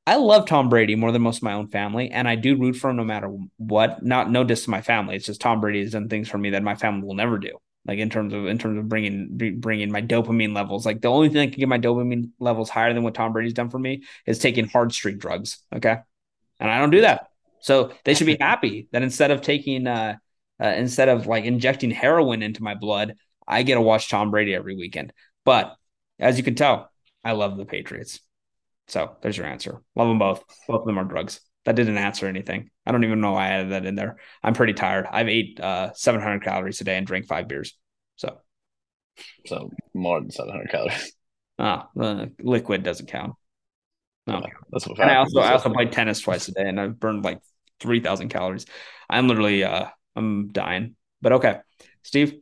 I love Tom Brady more than most of my own family, and I do root for him no matter what. Not no diss to my family. It's just Tom Brady has done things for me that my family will never do like in terms of in terms of bringing bringing my dopamine levels. Like the only thing that can get my dopamine levels higher than what Tom Brady's done for me is taking hard streak drugs. Okay, and I don't do that. So they should be happy that instead of taking uh, uh instead of like injecting heroin into my blood, I get to watch Tom Brady every weekend. But as you can tell, I love the Patriots. So there's your answer. Love them both. Both of them are drugs. That didn't answer anything. I don't even know why I added that in there. I'm pretty tired. I've ate uh, 700 calories a day and drank five beers. So, so more than 700 calories. Ah, the liquid doesn't count. No, yeah, that's what. And I also I also played tennis twice a day, and I've burned like 3,000 calories. I'm literally uh I'm dying. But okay, Steve.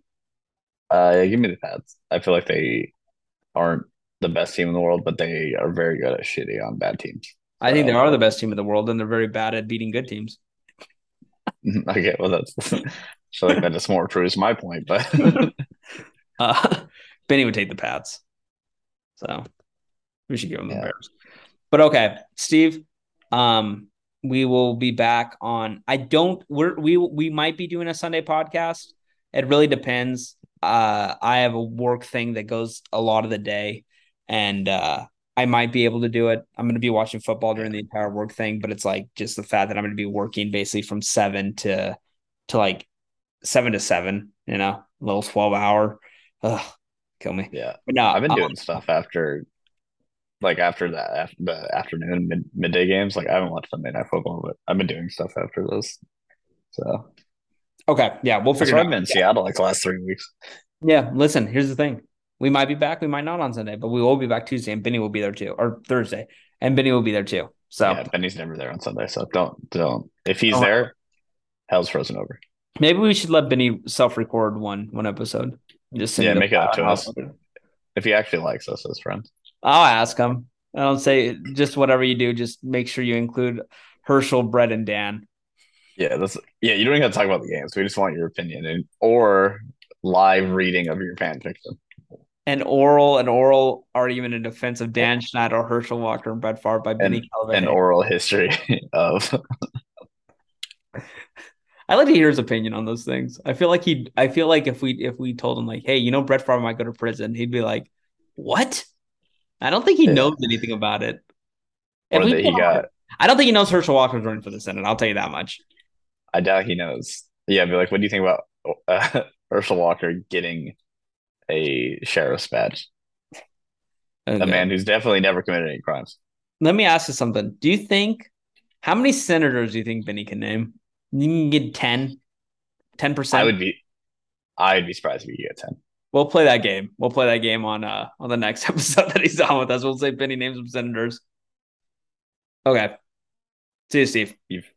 Uh, yeah, give me the Pats. I feel like they aren't the best team in the world, but they are very good at shitty on bad teams. I think they are the best team in the world, and they're very bad at beating good teams. okay, well, that's I feel like that just more proves my point. But uh, Benny would take the Pats, so we should give him the yeah. Bears. But okay, Steve, um, we will be back on. I don't. We're we we might be doing a Sunday podcast. It really depends. Uh, I have a work thing that goes a lot of the day, and uh, I might be able to do it. I'm going to be watching football during the entire work thing, but it's like just the fact that I'm going to be working basically from seven to to like seven to seven. You know, a little twelve hour. Ugh, kill me. Yeah, but no, I've been doing stuff after, like after that, after the afternoon mid, midday games. Like I haven't watched Sunday night football, but I've been doing stuff after those. So okay, yeah, we'll figure. I've been in Seattle like the last three weeks. Yeah, listen. Here's the thing. We might be back. We might not on Sunday, but we will be back Tuesday, and Benny will be there too, or Thursday, and Benny will be there too. So yeah, Benny's never there on Sunday, so don't don't. If he's oh. there, hell's frozen over. Maybe we should let Benny self-record one one episode. Just yeah, make it up to us. If he actually likes us as friends, I'll ask him. I don't say just whatever you do. Just make sure you include Herschel, Brett, and Dan. Yeah, that's yeah. You don't even have to talk about the games. We just want your opinion and or live reading of your fan fiction an oral an oral argument in defense of Dan Schneider, Herschel Walker, and Brett Favre by Benny Calvin. An oral history of. I like to hear his opinion on those things. I feel like he. I feel like if we if we told him like, hey, you know, Brett Favre might go to prison, he'd be like, what? I don't think he yeah. knows anything about it. If or that he got. I don't think he knows Herschel Walker's running for the Senate. I'll tell you that much. I doubt he knows. Yeah, be like, what do you think about uh, Herschel Walker getting a sheriff's badge. Okay. A man who's definitely never committed any crimes. Let me ask you something. Do you think how many senators do you think Benny can name? You can get 10, 10%. I would be I'd be surprised if you get 10. We'll play that game. We'll play that game on uh on the next episode that he's on with us. We'll say Benny names some senators. Okay. See you, Steve. You've